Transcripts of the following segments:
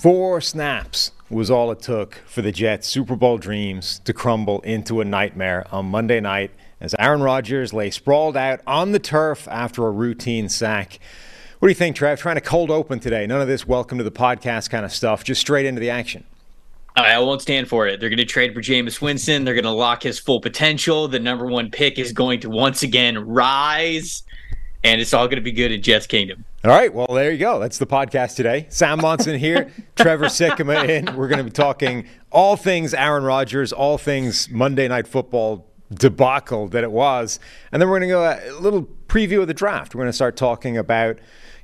Four snaps was all it took for the Jets' Super Bowl dreams to crumble into a nightmare on Monday night as Aaron Rodgers lay sprawled out on the turf after a routine sack. What do you think, Trev? Trying to cold open today. None of this welcome to the podcast kind of stuff. Just straight into the action. I won't stand for it. They're going to trade for Jameis Winston. They're going to lock his full potential. The number one pick is going to once again rise, and it's all going to be good in Jets Kingdom. All right, well, there you go. That's the podcast today. Sam Monson here, Trevor Sikkema in. We're going to be talking all things Aaron Rodgers, all things Monday Night Football debacle that it was. And then we're going to go a little preview of the draft. We're going to start talking about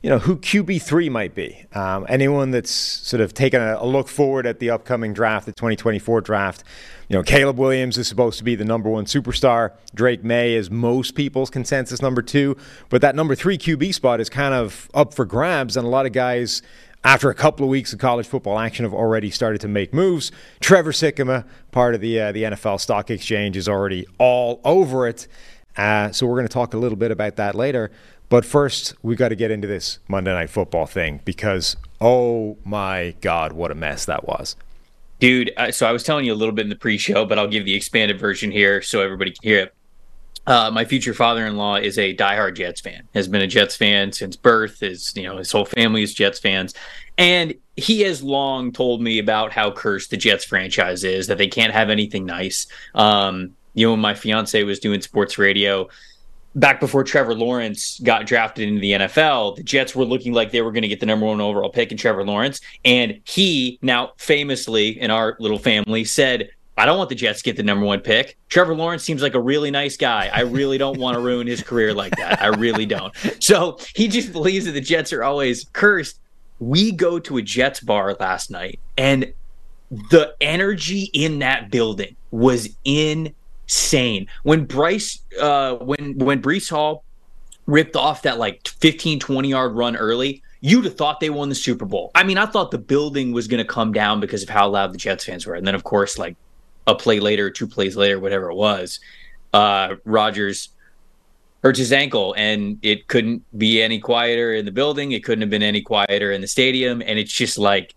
you know who QB three might be. Um, anyone that's sort of taken a, a, look forward at the upcoming draft, the 2024 draft. You know, Caleb Williams is supposed to be the number one superstar. Drake Maye is most people's consensus number two, but that number three QB spot is kind of up for grabs, and a lot of guys. After a couple of weeks of college football action, have already started to make moves. Trevor Sikkema, part of the uh, the NFL Stock Exchange, is already all over it. Uh, so we're going to talk a little bit about that later. But first, we've got to get into this Monday Night Football thing because, oh my God, what a mess that was. Dude, so I was telling you a little bit in the pre show, but I'll give the expanded version here so everybody can hear it. Uh, my future father-in-law is a diehard Jets fan. Has been a Jets fan since birth. Is you know his whole family is Jets fans, and he has long told me about how cursed the Jets franchise is. That they can't have anything nice. Um, you know, when my fiance was doing sports radio, back before Trevor Lawrence got drafted into the NFL, the Jets were looking like they were going to get the number one overall pick in Trevor Lawrence. And he, now famously in our little family, said, I don't want the Jets to get the number one pick. Trevor Lawrence seems like a really nice guy. I really don't want to ruin his career like that. I really don't. So he just believes that the Jets are always cursed. We go to a Jets bar last night, and the energy in that building was in insane. When Bryce, uh, when when Breece Hall ripped off that like 15, 20 yard run early, you'd have thought they won the Super Bowl. I mean, I thought the building was going to come down because of how loud the Jets fans were. And then, of course, like a play later, two plays later, whatever it was, uh, Rodgers hurt his ankle and it couldn't be any quieter in the building. It couldn't have been any quieter in the stadium. And it's just like,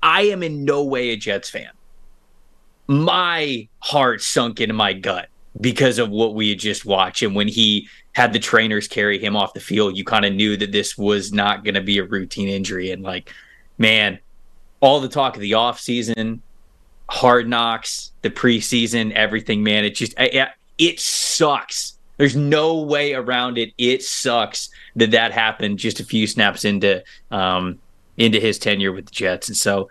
I am in no way a Jets fan my heart sunk into my gut because of what we had just watched. And when he had the trainers carry him off the field, you kind of knew that this was not going to be a routine injury. And like, man, all the talk of the offseason, hard knocks, the preseason, everything, man, it just, it, it sucks. There's no way around it. It sucks that that happened just a few snaps into um, into his tenure with the Jets. And so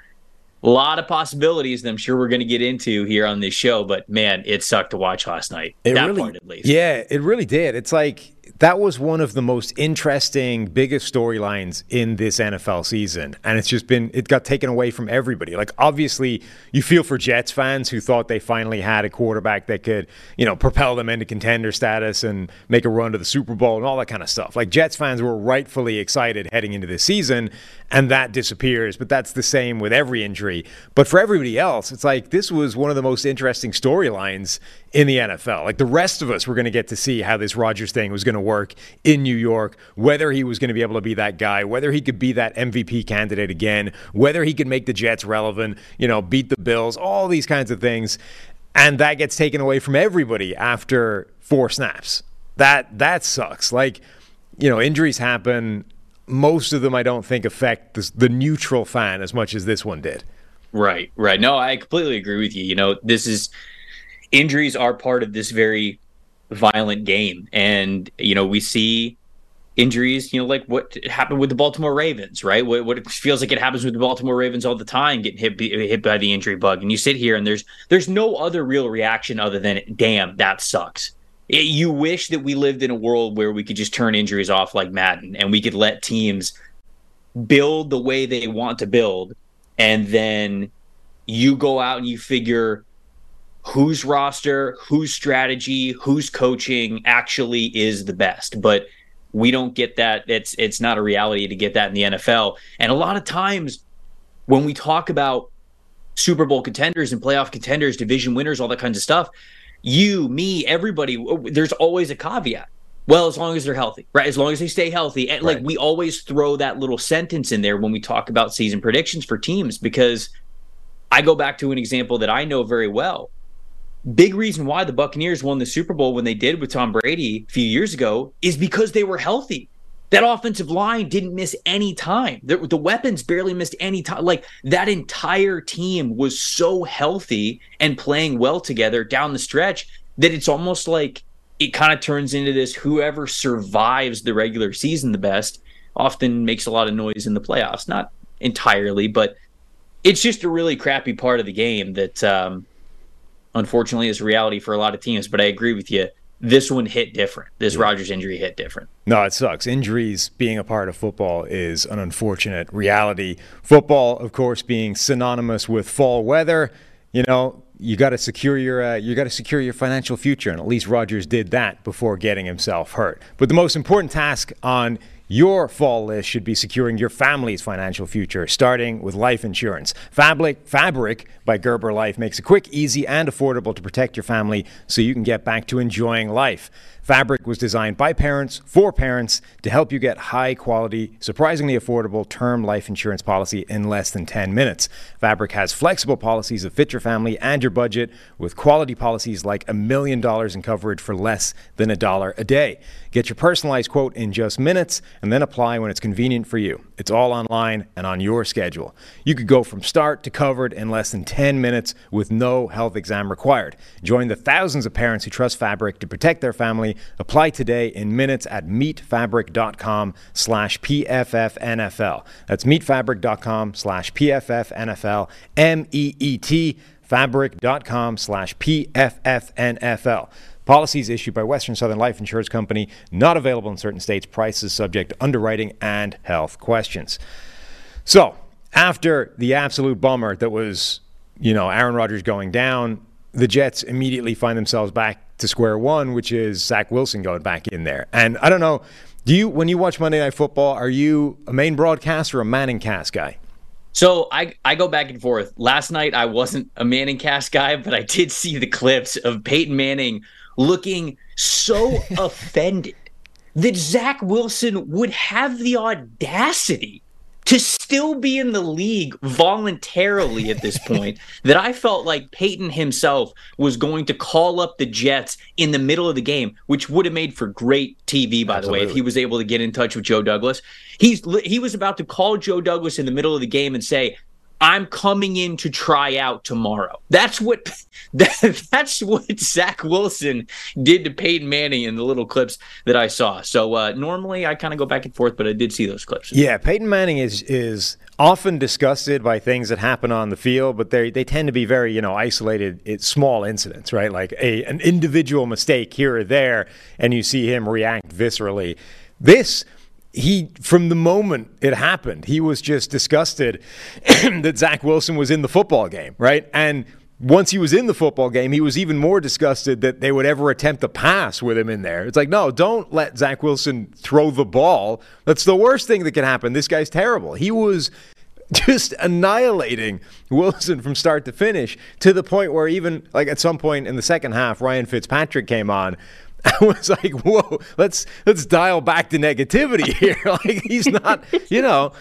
a lot of possibilities that I'm sure we're going to get into here on this show. But man, it sucked to watch last night. It that really, part at least. Yeah, it really did. It's like that was one of the most interesting, biggest storylines in this NFL season. And it's just been, it got taken away from everybody. Like, obviously, you feel for Jets fans who thought they finally had a quarterback that could, you know, propel them into contender status and make a run to the Super Bowl and all that kind of stuff. Like, Jets fans were rightfully excited heading into this season, and that disappears. But that's the same with every injury. But for everybody else, it's like this was one of the most interesting storylines in the NFL. Like, the rest of us were going to get to see how this Rodgers thing was going to work in New York, whether he was going to be able to be that guy, whether he could be that MVP candidate again, whether he could make the Jets relevant, you know, beat the Bills, all these kinds of things. And that gets taken away from everybody after four snaps. That that sucks. Like, you know, injuries happen. Most of them I don't think affect the, the neutral fan as much as this one did. Right, right. No, I completely agree with you. You know, this is injuries are part of this very violent game. And, you know, we see injuries, you know, like what happened with the Baltimore Ravens, right? What, what feels like it happens with the Baltimore Ravens all the time, getting hit hit by the injury bug. And you sit here and there's there's no other real reaction other than damn, that sucks. it, you wish that we lived in a world where we could just turn injuries off like Madden and we could let teams build the way they want to build and then you go out and you figure whose roster, whose strategy, whose coaching actually is the best. But we don't get that. It's it's not a reality to get that in the NFL. And a lot of times when we talk about Super Bowl contenders and playoff contenders, division winners, all that kinds of stuff, you, me, everybody, there's always a caveat. Well, as long as they're healthy, right? As long as they stay healthy. And right. like we always throw that little sentence in there when we talk about season predictions for teams because I go back to an example that I know very well. Big reason why the Buccaneers won the Super Bowl when they did with Tom Brady a few years ago is because they were healthy. That offensive line didn't miss any time. The, the weapons barely missed any time. Like that entire team was so healthy and playing well together down the stretch that it's almost like it kind of turns into this whoever survives the regular season the best often makes a lot of noise in the playoffs. Not entirely, but it's just a really crappy part of the game that um, unfortunately is reality for a lot of teams. But I agree with you. This one hit different. This yeah. Rodgers injury hit different. No, it sucks. Injuries being a part of football is an unfortunate reality. Football, of course, being synonymous with fall weather. You know, you got to secure your uh, you got to secure your financial future, and at least Rodgers did that before getting himself hurt. But the most important task on your fall list should be securing your family's financial future, starting with life insurance. Fabric, Fabric by Gerber Life makes it quick, easy, and affordable to protect your family so you can get back to enjoying life. Fabric was designed by parents for parents to help you get high quality, surprisingly affordable term life insurance policy in less than 10 minutes. Fabric has flexible policies that fit your family and your budget with quality policies like a million dollars in coverage for less than a dollar a day. Get your personalized quote in just minutes and then apply when it's convenient for you. It's all online and on your schedule. You could go from start to covered in less than 10 minutes with no health exam required. Join the thousands of parents who trust Fabric to protect their family. Apply today in minutes at meetfabric.com slash PFFNFL. That's meetfabric.com slash PFFNFL, M-E-E-T, fabric.com slash PFFNFL. Policies issued by Western Southern Life Insurance Company, not available in certain states, prices subject to underwriting and health questions. So, after the absolute bummer that was, you know, Aaron Rodgers going down, the Jets immediately find themselves back to square one, which is Zach Wilson going back in there. And I don't know, do you, when you watch Monday Night Football, are you a main broadcast or a Manning cast guy? So I, I go back and forth. Last night I wasn't a Manning cast guy, but I did see the clips of Peyton Manning looking so offended that Zach Wilson would have the audacity to still be in the league voluntarily at this point that I felt like Peyton himself was going to call up the Jets in the middle of the game, which would have made for great TV, by Absolutely. the way, if he was able to get in touch with Joe Douglas. He's he was about to call Joe Douglas in the middle of the game and say, I'm coming in to try out tomorrow. That's what that, that's what Zach Wilson did to Peyton Manning in the little clips that I saw. So uh, normally I kind of go back and forth, but I did see those clips. Yeah, Peyton Manning is is often disgusted by things that happen on the field, but they they tend to be very you know isolated, it's small incidents, right? Like a an individual mistake here or there, and you see him react viscerally. This he from the moment it happened, he was just disgusted that Zach Wilson was in the football game, right? And once he was in the football game, he was even more disgusted that they would ever attempt a pass with him in there. It's like, no, don't let Zach Wilson throw the ball. That's the worst thing that can happen. This guy's terrible. He was just annihilating Wilson from start to finish to the point where even like at some point in the second half, Ryan Fitzpatrick came on I was like, whoa, let's let's dial back the negativity here. like he's not, you know,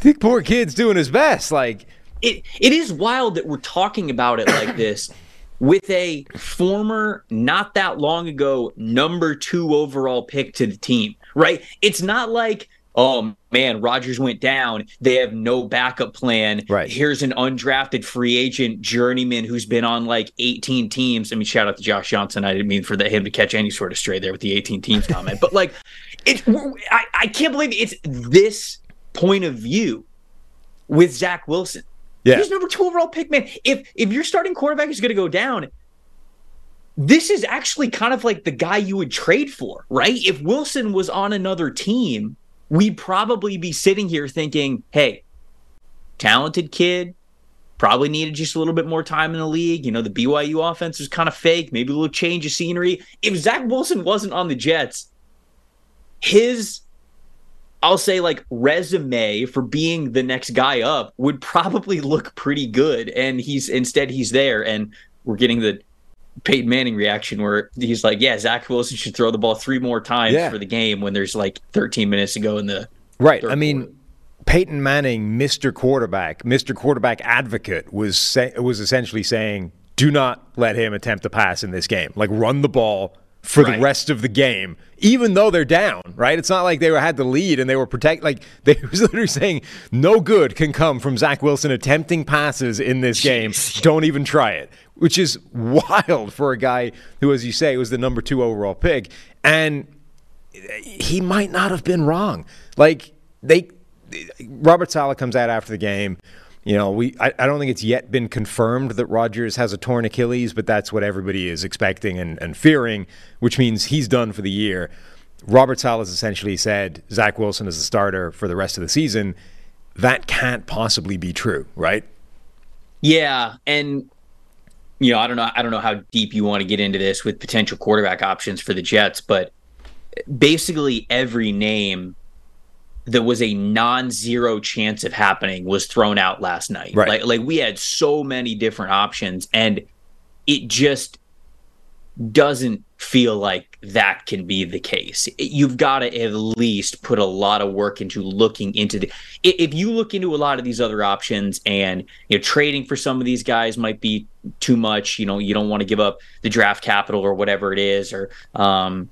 the poor kid's doing his best. Like it it is wild that we're talking about it like this with a former, not that long ago, number two overall pick to the team, right? It's not like oh man, Rodgers went down. They have no backup plan. Right. Here's an undrafted free agent journeyman who's been on like 18 teams. I mean, shout out to Josh Johnson. I didn't mean for the, him to catch any sort of stray there with the 18 teams comment, but like, it's I, I can't believe it's this point of view with Zach Wilson. Yeah. He's number two overall pick, man. If if your starting quarterback is going to go down, this is actually kind of like the guy you would trade for, right? If Wilson was on another team, we'd probably be sitting here thinking, hey, talented kid, probably needed just a little bit more time in the league. You know, the BYU offense was kind of fake, maybe a little change of scenery. If Zach Wilson wasn't on the Jets, his I'll say like resume for being the next guy up would probably look pretty good. And he's instead he's there and we're getting the Peyton Manning reaction where he's like, Yeah, Zach Wilson should throw the ball three more times Yeah. for the game when there's like 13 minutes to go in the Right. I mean, quarter. Peyton Manning, Mr. Quarterback, Mr. Quarterback advocate, was say, was essentially saying, "Do not let him attempt to pass in this game. Like, run the ball for Right. the rest of the game, even though they're down. Right? It's not like they were, had the lead and they were protect. Like, they was literally saying, no good can come from Zach Wilson attempting passes in this game. Don't even try it." Which is wild for a guy who, as you say, was the number two overall pick, and he might not have been wrong. Like they, Robert Saleh comes out after the game. You know, we I, I don't think it's yet been confirmed that Rodgers has a torn Achilles, but that's what everybody is expecting and, and fearing, which means he's done for the year. Robert Saleh has essentially said Zach Wilson is the starter for the rest of the season. That can't possibly be true, right? Yeah, and you know, I don't know I don't know how deep you want to get into this with potential quarterback options for the Jets, but basically every name that was a non-zero chance of happening was thrown out last night. Right. Like like we had so many different options and it just doesn't feel like that can be the case. You've got to at least put a lot of work into looking into the. If you look into a lot of these other options, and you know, trading for some of these guys might be too much. You know, you don't want to give up the draft capital or whatever it is, or um,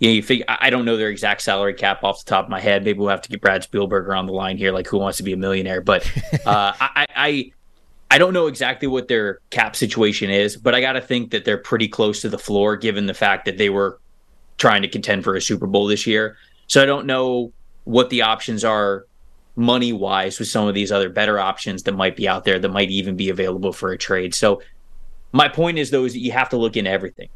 you know, you figure. I don't know their exact salary cap off the top of my head. Maybe we'll have to get Brad Spielberger on the line here, like who wants to be a millionaire. But uh, I, I, I I don't know exactly what their cap situation is, but I got to think that they're pretty close to the floor given the fact that they were trying to contend for a Super Bowl this year. So I don't know what the options are money wise with some of these other better options that might be out there that might even be available for a trade. So my point is though is that you have to look into everything.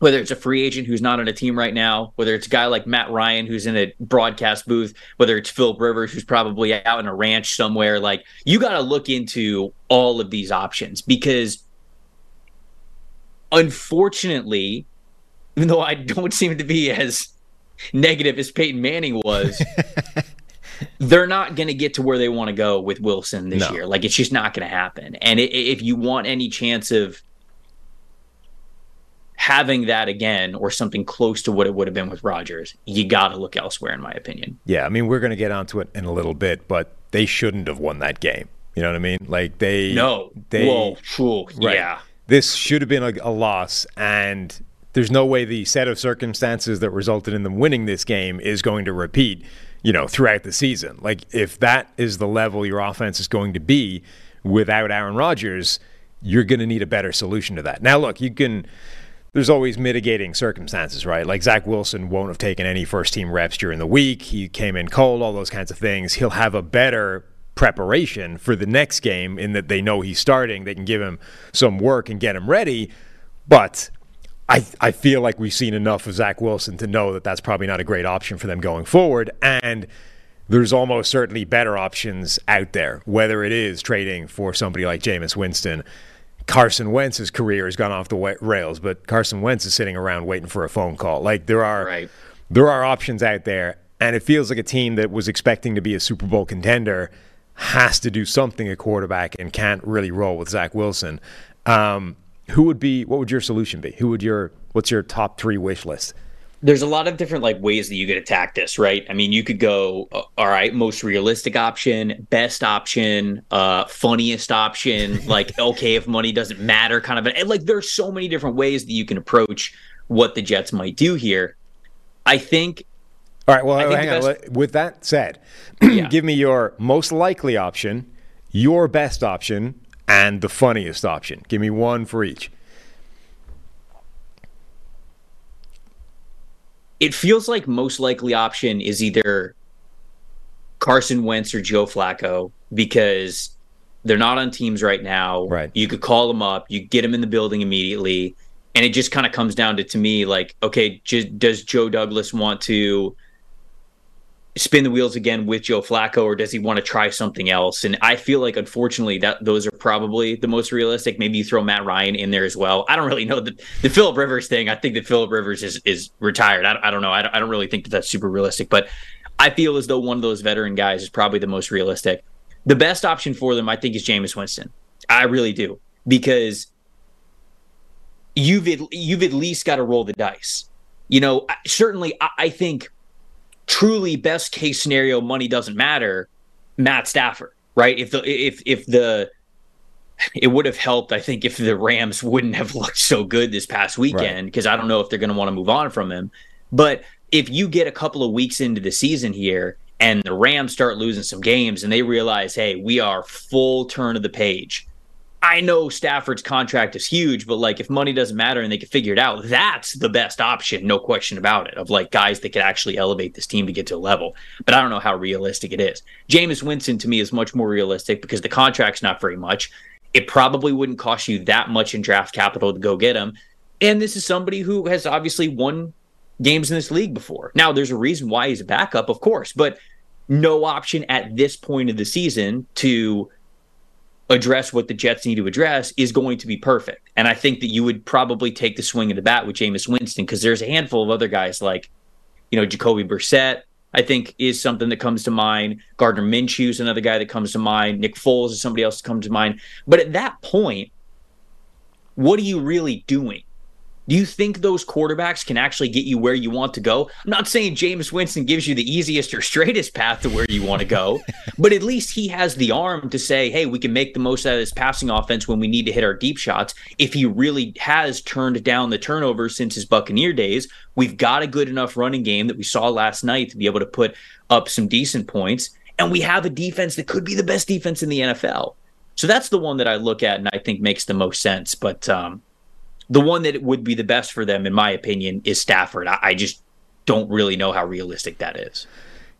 Whether it's a free agent who's not on a team right now, whether it's a guy like Matt Ryan who's in a broadcast booth, whether it's Phil Rivers who's probably out in a ranch somewhere, like you got to look into all of these options because unfortunately, even though I don't seem to be as negative as Peyton Manning was, they're not going to get to where they want to go with Wilson this No. year. Like it's just not going to happen. And i- i if you want any chance of having that again or something close to what it would have been with Rodgers, you got to look elsewhere, in my opinion. Yeah, I mean, we're going to get onto it in a little bit, but they shouldn't have won that game. You know what I mean? Like they No, they whoa, phew, Right. yeah. This should have been a, a loss, and there's no way the set of circumstances that resulted in them winning this game is going to repeat, you know, throughout the season. Like, if that is the level your offense is going to be without Aaron Rodgers, you're going to need a better solution to that. Now, look, you can. There's always mitigating circumstances, right? Like Zach Wilson won't have taken any first team reps during the week. He came in cold, all those kinds of things. He'll have a better preparation for the next game in that they know he's starting. They can give him some work and get him ready. But I, I feel like we've seen enough of Zach Wilson to know that that's probably not a great option for them going forward. And there's almost certainly better options out there, whether it is trading for somebody like Jameis Winston. Carson Wentz's career has gone off the rails, but Carson Wentz is sitting around waiting for a phone call. Like there are Right. there are options out there, and it feels like a team that was expecting to be a Super Bowl contender has to do something at quarterback and can't really roll with Zach Wilson. Um, who would be? What would your solution be? Who would your? What's your top three wish list? There's a lot of different like ways that you could attack this right i mean you could go uh, all right most realistic option best option uh funniest option like okay if money doesn't matter kind of and like there's so many different ways that you can approach what the jets might do here i think All right. Well, hang on. best- With that said, Yeah. give me your most likely option, your best option, and the funniest option. Give me one for each. It feels like most likely option is either Carson Wentz or Joe Flacco because they're not on teams right now. Right. You could call them up, you get them in the building immediately. And it just kind of comes down to to me like, okay, j- does Joe Douglas want to spin the wheels again with Joe Flacco, or does he want to try something else? And I feel like, unfortunately, that those are probably the most realistic. Maybe you throw Matt Ryan in there as well. I don't really know the the Philip Rivers thing. I think that Philip Rivers is is retired. I, I don't know. I don't, I don't really think that that's super realistic, but I feel as though one of those veteran guys is probably the most realistic. The best option for them, I think, is Jameis Winston. I really do because you've you've at least got to roll the dice. You know, certainly, I, I think truly best case scenario, money doesn't matter. Matt Stafford, right? If the if if the it would have helped, I think, if the Rams wouldn't have looked so good this past weekend, because right. I don't know if they're going to want to move on from him. But if you get a couple of weeks into the season here and the Rams start losing some games and they realize, hey, we are full turn of the page, I know Stafford's contract is huge, but like if money doesn't matter and they can figure it out, that's the best option, no question about it, of like guys that could actually elevate this team to get to a level. But I don't know how realistic it is. Jameis Winston to me is much more realistic because the contract's not very much. It probably wouldn't cost you that much in draft capital to go get him. And this is somebody who has obviously won games in this league before. Now, there's a reason why he's a backup, of course, but no option at this point of the season to address what the Jets need to address is going to be perfect. And I think that you would probably take the swing of the bat with Jameis Winston because there's a handful of other guys like, you know, Jacoby Brissett, I think is something that comes to mind. Gardner Minshew is another guy that comes to mind. Nick Foles is somebody else that comes to mind. But at that point, what are you really doing? Do you think those quarterbacks can actually get you where you want to go? I'm not saying Jameis Winston gives you the easiest or straightest path to where you want to go, but at least he has the arm to say, hey, we can make the most out of this passing offense when we need to hit our deep shots. If he really has turned down the turnovers since his Buccaneer days, we've got a good enough running game that we saw last night to be able to put up some decent points. And we have a defense that could be the best defense in the NFL. So that's the one that I look at and I think makes the most sense. But um, the one that would be the best for them, in my opinion, is Stafford. I, I just don't really know how realistic that is.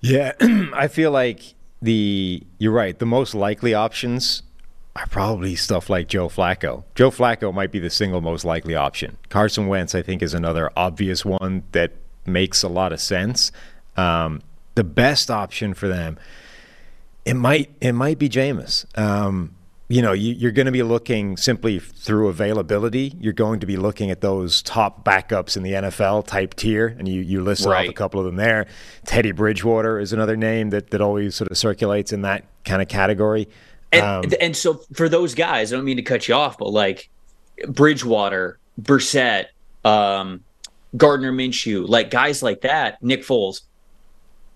Yeah, I feel like the you're right. The most likely options are probably stuff like Joe Flacco. Joe Flacco might be the single most likely option. Carson Wentz, I think, is another obvious one that makes a lot of sense. Um, the best option for them, it might it might be Jameis. Um, you know, you, are going to be looking simply through availability. You're going to be looking at those top backups in the NFL type tier, and you you listed right. off a couple of them there. Teddy Bridgewater is another name that that always sort of circulates in that kind of category. And, um, and so for those guys, I don't mean to cut you off, but like Bridgewater, Brissett, um, Gardner Minshew, like guys like that, Nick Foles,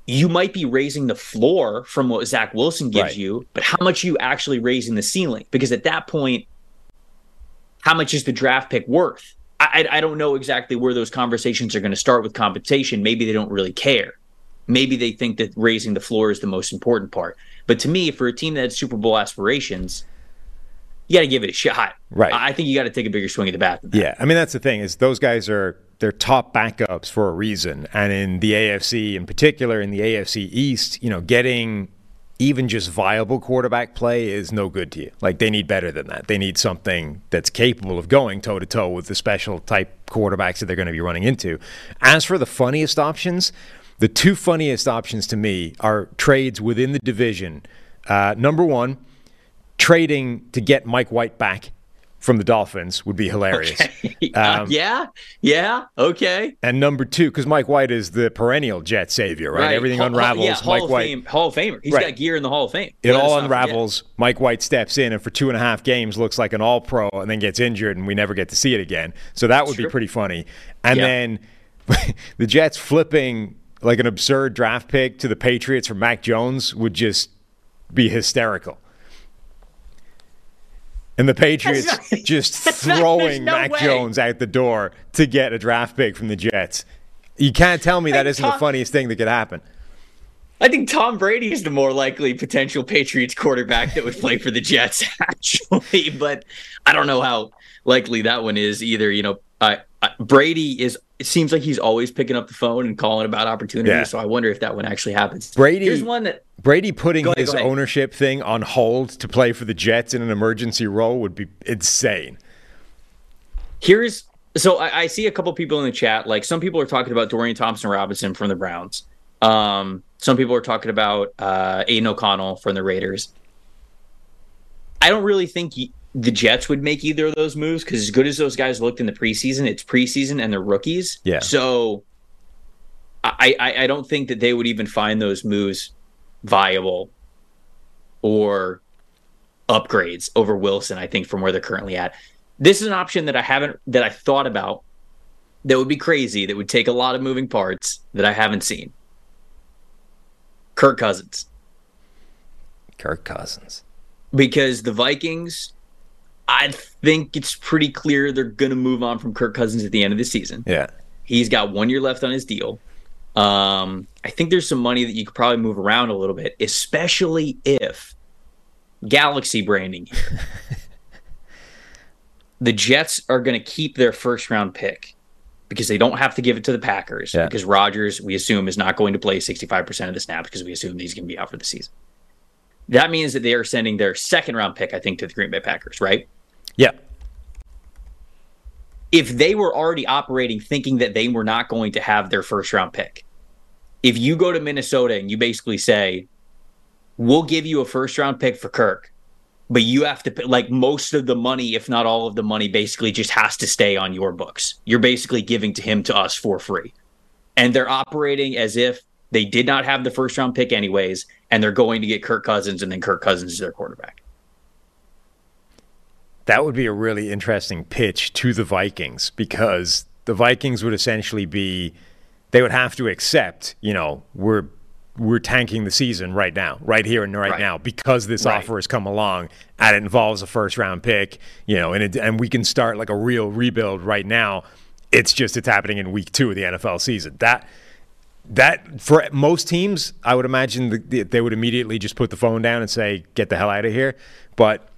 you might be raising the floor from what Zach Wilson gives right. you, but how much are you actually raising the ceiling? Because at that point, how much is the draft pick worth? I, I don't know exactly where those conversations are going to start with compensation. Maybe they don't really care. Maybe they think that raising the floor is the most important part. But to me, for a team that had Super Bowl aspirations, you got to give it a shot. Right. I think you got to take a bigger swing at the bat. Yeah. I mean, that's the thing is those guys are they're top backups for a reason. And in the AFC, in particular, in the AFC East, you know, getting even just viable quarterback play is no good to you. Like they need better than that. They need something that's capable of going toe to toe with the special type quarterbacks that they're going to be running into. As for the funniest options, the two funniest options to me are trades within the division. Uh, number one, trading to get Mike White back from the Dolphins would be hilarious. Okay. Um, uh, yeah, yeah, okay. And number two, because Mike White is the perennial Jet savior, right? right. Everything Hall, unravels. Yeah, Mike Hall White, Fame, Hall of Famer. He's right. got gear in the Hall of Fame. It all unravels. Mike White steps in, and for two and a half games, looks like an All Pro, and then gets injured, and we never get to see it again. So that would be pretty funny. And then the Jets flipping like an absurd draft pick to the Patriots for Mac Jones would just be hysterical and the Patriots not, just throwing Mac. Jones out the door to get a draft pick from the Jets. You can't tell me that isn't Tom, the funniest thing that could happen. I think Tom Brady is the more likely potential Patriots quarterback that would play for the Jets, actually. But I don't know how likely that one is either. You know, uh, Brady is. It seems like he's always picking up the phone and calling about opportunities. Yeah. So I wonder if that one actually happens. Brady. Here's one that Brady putting ahead, his ownership thing on hold to play for the Jets in an emergency role would be insane. Here's So I, I see a couple people in the chat. Like some people are talking about Dorian Thompson Robinson from the Browns. Um, some people are talking about uh, Aidan O'Connell from the Raiders. I don't really think y- the Jets would make either of those moves because as good as those guys looked in the preseason, it's preseason and they're rookies. Yeah. So I, I, I don't think that they would even find those moves viable or upgrades over Wilson, I think, from where they're currently at. This is an option that I haven't that I thought about that would be crazy, that would take a lot of moving parts that I haven't seen. Kirk Cousins. Kirk Cousins. Because the Vikings, I think it's pretty clear they're gonna move on from Kirk Cousins at the end of the season. Yeah. He's got one year left on his deal. Um, I think there's some money that you could probably move around a little bit, especially if Galaxy branding the Jets are going to keep their first round pick because they don't have to give it to the Packers Yeah. because Rodgers, we assume, is not going to play 65% of the snaps because we assume he's going to be out for the season. That means that they are sending their second round pick, I think, to the Green Bay Packers, right? Yeah. if they were already operating thinking that they were not going to have their first round pick, if you go to Minnesota and you basically say, we'll give you a first round pick for Kirk, but you have to pay, like most of the money, if not all of the money, basically just has to stay on your books. You're basically giving to him to us for free. And they're operating as if they did not have the first round pick anyways, and they're going to get Kirk Cousins, and then Kirk Cousins is their quarterback. That would be a really interesting pitch to the Vikings because the Vikings would essentially be they would have to accept, you know, we're we're tanking the season right now, right here and right, Right. now because this Right. offer has come along and it involves a first round pick, you know, and it, and we can start like a real rebuild right now. It's just it's happening in week 2 of the NFL season. That that for most teams, I would imagine the, the, they would immediately just put the phone down and say, "Get the hell out of here." But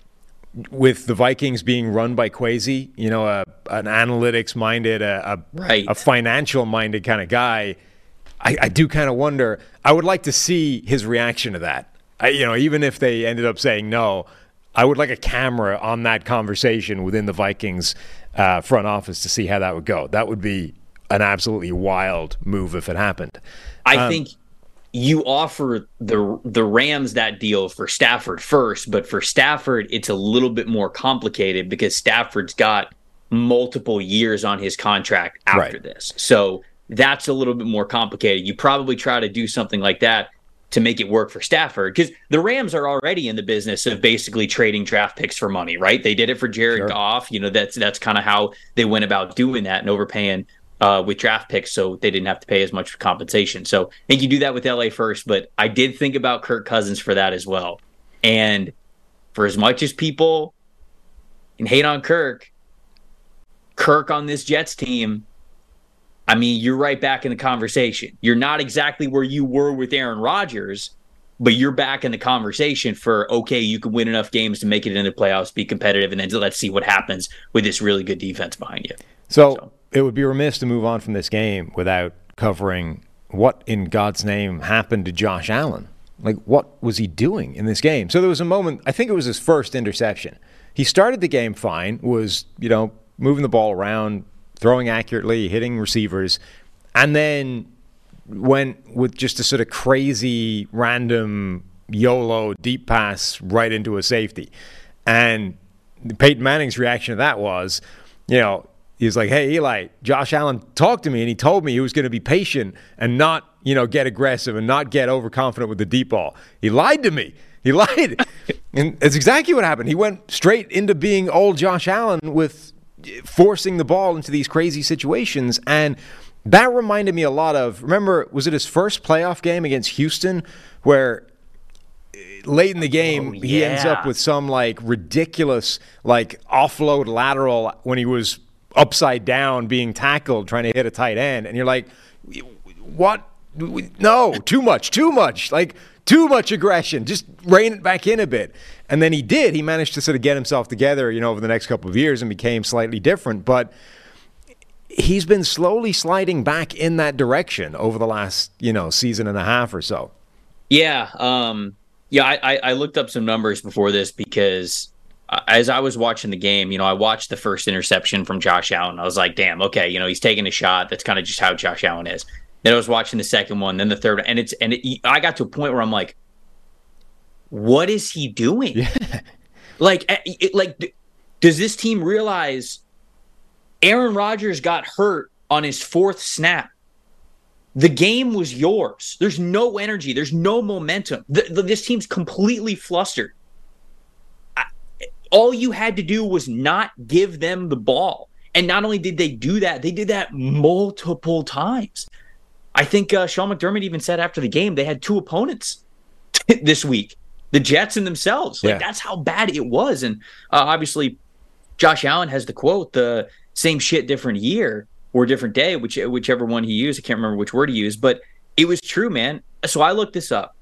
with the Vikings being run by Kwesi, you know, a, an analytics minded, a, a, Right. a financial minded kind of guy, I, I do kind of wonder. I would like to see his reaction to that. I, you know, even if they ended up saying no, I would like a camera on that conversation within the Vikings uh, front office to see how that would go. That would be an absolutely wild move if it happened. I um, think you offer the the Rams that deal for Stafford first, but for Stafford it's a little bit more complicated because Stafford's got multiple years on his contract after Right. this. So that's a little bit more complicated. You probably try to do something like that to make it work for Stafford because the Rams are already in the business of basically trading draft picks for money, right? They did it for Jared Sure. Goff. You know, that's that's kind of how they went about doing that and overpaying uh, with draft picks, so they didn't have to pay as much for compensation. So I think you do that with LA first, but I did think about Kirk Cousins for that as well. And for as much as people can hate on Kirk, Kirk on this Jets team, I mean, you're right back in the conversation. You're not exactly where you were with Aaron Rodgers, but you're back in the conversation for okay, you can win enough games to make it into the playoffs, be competitive, and then let's see what happens with this really good defense behind you. So, So- it would be remiss to move on from this game without covering what in God's name happened to Josh Allen. Like, what was he doing in this game? So there was a moment, I think it was his first interception. He started the game fine, was, you know, moving the ball around, throwing accurately, hitting receivers, and then went with just a sort of crazy, random YOLO deep pass right into a safety. And Peyton Manning's reaction to that was, you know, he was like, "Hey Eli, Josh Allen talked to me and he told me he was going to be patient and not, you know, get aggressive and not get overconfident with the deep ball. He lied to me. He lied." and that's exactly what happened. He went straight into being old Josh Allen with forcing the ball into these crazy situations and that reminded me a lot of remember was it his first playoff game against Houston where eh, late in the game Oh, he ends up with some like ridiculous like offload lateral when he was upside down being tackled trying to hit a tight end and you're like what? No too much too much like too much aggression. Just rein it back in a bit. And then he did. He managed to sort of get himself together you know over the next couple of years and became slightly different but he's been slowly sliding back in that direction over the last you know season and a half or so. Yeah, um, yeah. I, I, looked up some numbers before this because as I was watching the game, you know, I watched the first interception from Josh Allen. I was like, damn, okay, you know, he's taking a shot. That's kind of just how Josh Allen is. Then I was watching the second one, then the third, and it's and it, I got to a point where I'm like, what is he doing? Yeah. Like, eh, it, like, does this team realize Aaron Rodgers got hurt on his fourth snap? The game was yours. There's no energy. There's no momentum. The, the, this team's completely flustered. All you had to do was not give them the ball. And not only did they do that, they did that multiple times. I think uh, Sean McDermott even said after the game they had two opponents this week, the Jets and themselves. Like yeah. that's how bad it was. And uh, obviously, Josh Allen has the quote: "The same shit, different year." or different day, which whichever one he used. I can't remember which word he used, but it was true, man. So I looked this up.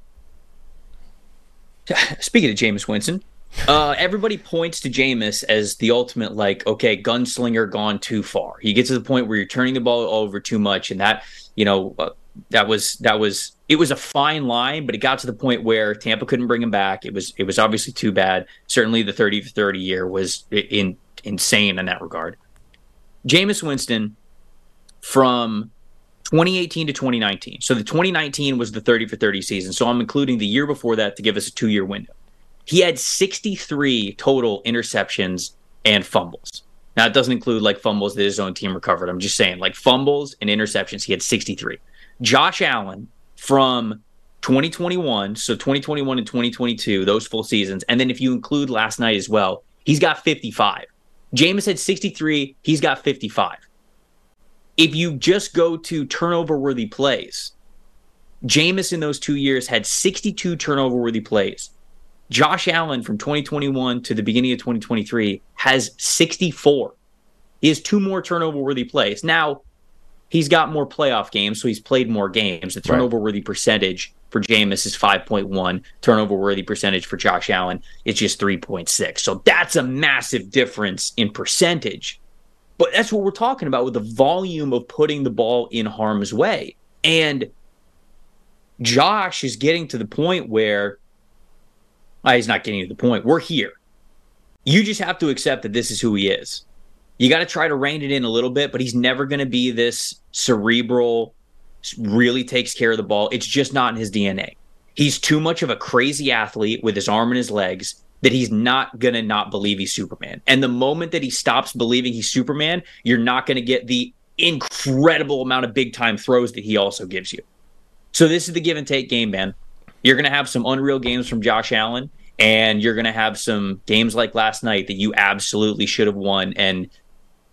Speaking of Jameis Winston, uh, everybody points to Jameis as the ultimate, like, okay, gunslinger gone too far. He gets to the point where you're turning the ball over too much, and that, you know, uh, that was that was it was a fine line, but it got to the point where Tampa couldn't bring him back. It was it was obviously too bad. Certainly, the 30 for 30 year was in insane in that regard. Jameis Winston from 2018 to 2019. So the 2019 was the 30 for 30 season. So I'm including the year before that to give us a two year window. He had 63 total interceptions and fumbles. Now, it doesn't include like fumbles that his own team recovered. I'm just saying, like fumbles and interceptions, he had 63. Josh Allen from 2021, so 2021 and 2022, those full seasons. And then if you include last night as well, he's got 55. Jameis had 63, he's got 55 if you just go to turnover worthy plays, Jameis in those two years had 62 turnover worthy plays. Josh Allen from 2021 to the beginning of 2023 has 64. He has two more turnover worthy plays. Now, he's got more playoff games, so he's played more games. The turnover worthy percentage for Jameis is 5.1. Turnover worthy percentage for Josh Allen is just 3.6. So that's a massive difference in percentage. But that's what we're talking about with the volume of putting the ball in harm's way. And Josh is getting to the point where he's not getting to the point. We're here. You just have to accept that this is who he is. You got to try to rein it in a little bit, but he's never going to be this cerebral, really takes care of the ball. It's just not in his DNA. He's too much of a crazy athlete with his arm and his legs that he's not going to not believe he's Superman. And the moment that he stops believing he's Superman, you're not going to get the incredible amount of big time throws that he also gives you. So this is the give and take game, man. You're going to have some unreal games from Josh Allen, and you're going to have some games like last night that you absolutely should have won. And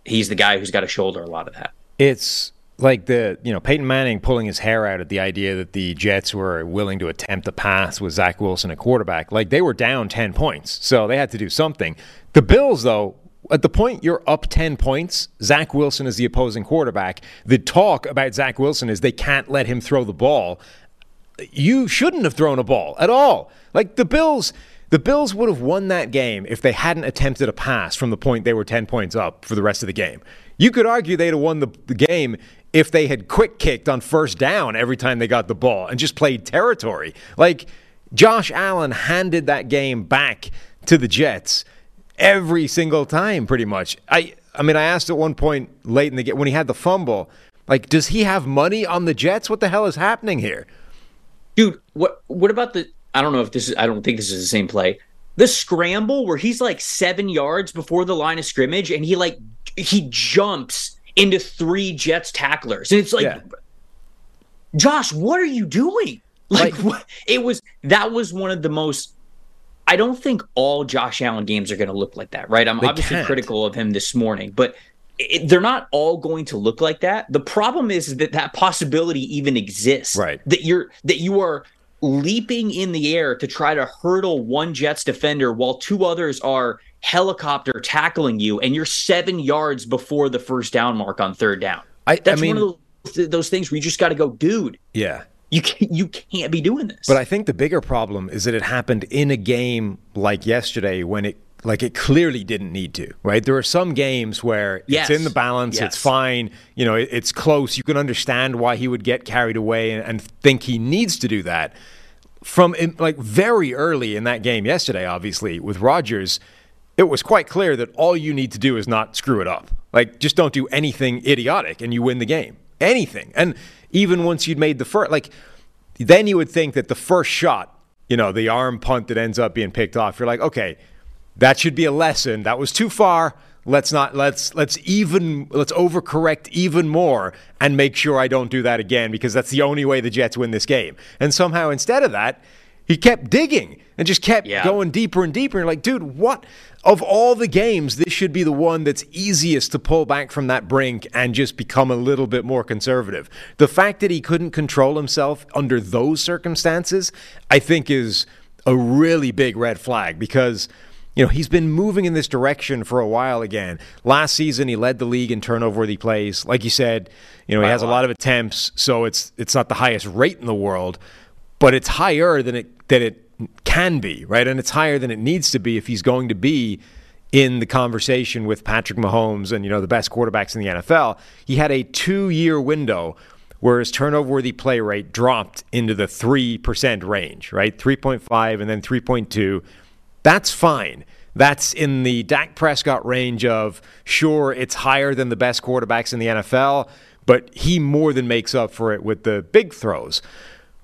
he's the guy who's got to shoulder a lot of that. It's like the you know Peyton Manning pulling his hair out at the idea that the Jets were willing to attempt the pass with Zach Wilson at quarterback. Like they were down ten points, so they had to do something. The Bills, though, at the point you're up 10 points, Zach Wilson is the opposing quarterback. The talk about Zach Wilson is they can't let him throw the ball. You shouldn't have thrown a ball at all. Like the Bills, the Bills would have won that game if they hadn't attempted a pass from the point they were 10 points up for the rest of the game. You could argue they'd have won the, the game if they had quick kicked on first down every time they got the ball and just played territory. Like Josh Allen handed that game back to the Jets every single time, pretty much. I I mean, I asked at one point late in the game when he had the fumble, like, does he have money on the Jets? What the hell is happening here? What what about the I don't know if this is I don't think this is the same play. The scramble where he's like seven yards before the line of scrimmage and he like he jumps into three Jets tacklers. And it's like, yeah. Josh, what are you doing? Like, like it was that was one of the most. I don't think all Josh Allen games are going to look like that, right? I'm obviously can't. critical of him this morning, but it, they're not all going to look like that. The problem is, is that that possibility even exists. Right. That you're that you are leaping in the air to try to hurdle one Jets defender while two others are helicopter tackling you and you're seven yards before the first down mark on third down. I, That's I mean, one of those, those things where you just got to go, dude. Yeah. You can't, you can't be doing this. But I think the bigger problem is that it happened in a game like yesterday when it like it clearly didn't need to, right? There are some games where yes. it's in the balance, yes. it's fine, you know, it, it's close. You can understand why he would get carried away and, and think he needs to do that. From in, like very early in that game yesterday, obviously with Rodgers, it was quite clear that all you need to do is not screw it up. Like, just don't do anything idiotic and you win the game. Anything. And even once you'd made the first, like, then you would think that the first shot, you know, the arm punt that ends up being picked off, you're like, okay, that should be a lesson. That was too far. Let's not let's let's even let's overcorrect even more and make sure I don't do that again because that's the only way the Jets win this game. And somehow instead of that, he kept digging and just kept Yeah. going deeper and deeper. And like, dude, what of all the games, this should be the one that's easiest to pull back from that brink and just become a little bit more conservative. The fact that he couldn't control himself under those circumstances, I think is a really big red flag because you know, he's been moving in this direction for a while again. Last season, he led the league in turnover-worthy plays. Like you said, you know, he has a lot of attempts, so it's it's not the highest rate in the world, but it's higher than it than it can be, right? And it's higher than it needs to be if he's going to be in the conversation with Patrick Mahomes and you know the best quarterbacks in the NFL. He had a two-year window where his turnover-worthy play rate dropped into the three percent range, right? Three point five and then three point two. That's fine. That's in the Dak Prescott range of sure, it's higher than the best quarterbacks in the NFL, but he more than makes up for it with the big throws.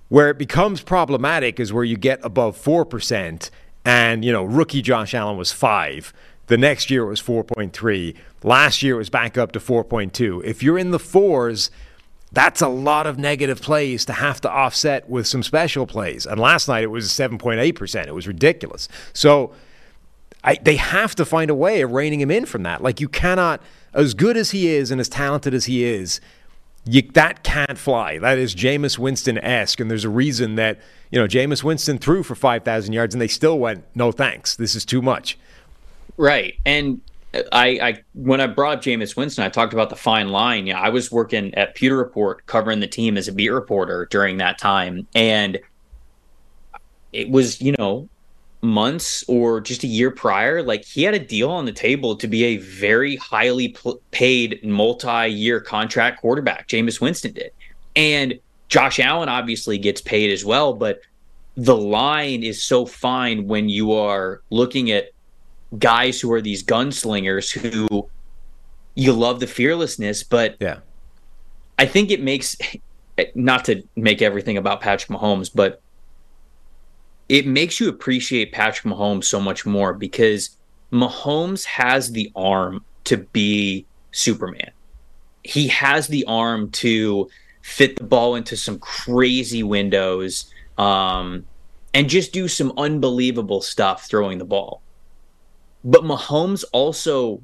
Where it becomes problematic is where you get above 4%, and, you know, rookie Josh Allen was 5. The next year it was 4.3. Last year it was back up to 4.2. If you're in the fours, that's a lot of negative plays to have to offset with some special plays. And last night it was 7.8%. It was ridiculous. So I, they have to find a way of reining him in from that. Like you cannot, as good as he is and as talented as he is, you, that can't fly. That is Jameis Winston esque, and there's a reason that you know Jameis Winston threw for five thousand yards, and they still went, "No thanks, this is too much." Right. And I, I when I brought up Jameis Winston, I talked about the fine line. Yeah, I was working at Pewter Report covering the team as a beat reporter during that time. And it was, you know, months or just a year prior, like he had a deal on the table to be a very highly pl- paid multi-year contract quarterback. Jameis Winston did. And Josh Allen obviously gets paid as well, but the line is so fine when you are looking at guys who are these gunslingers who you love the fearlessness, but Yeah, I think it makes not to make everything about Patrick Mahomes, but it makes you appreciate Patrick Mahomes so much more because Mahomes has the arm to be Superman. He has the arm to fit the ball into some crazy windows um, and just do some unbelievable stuff throwing the ball. But Mahomes also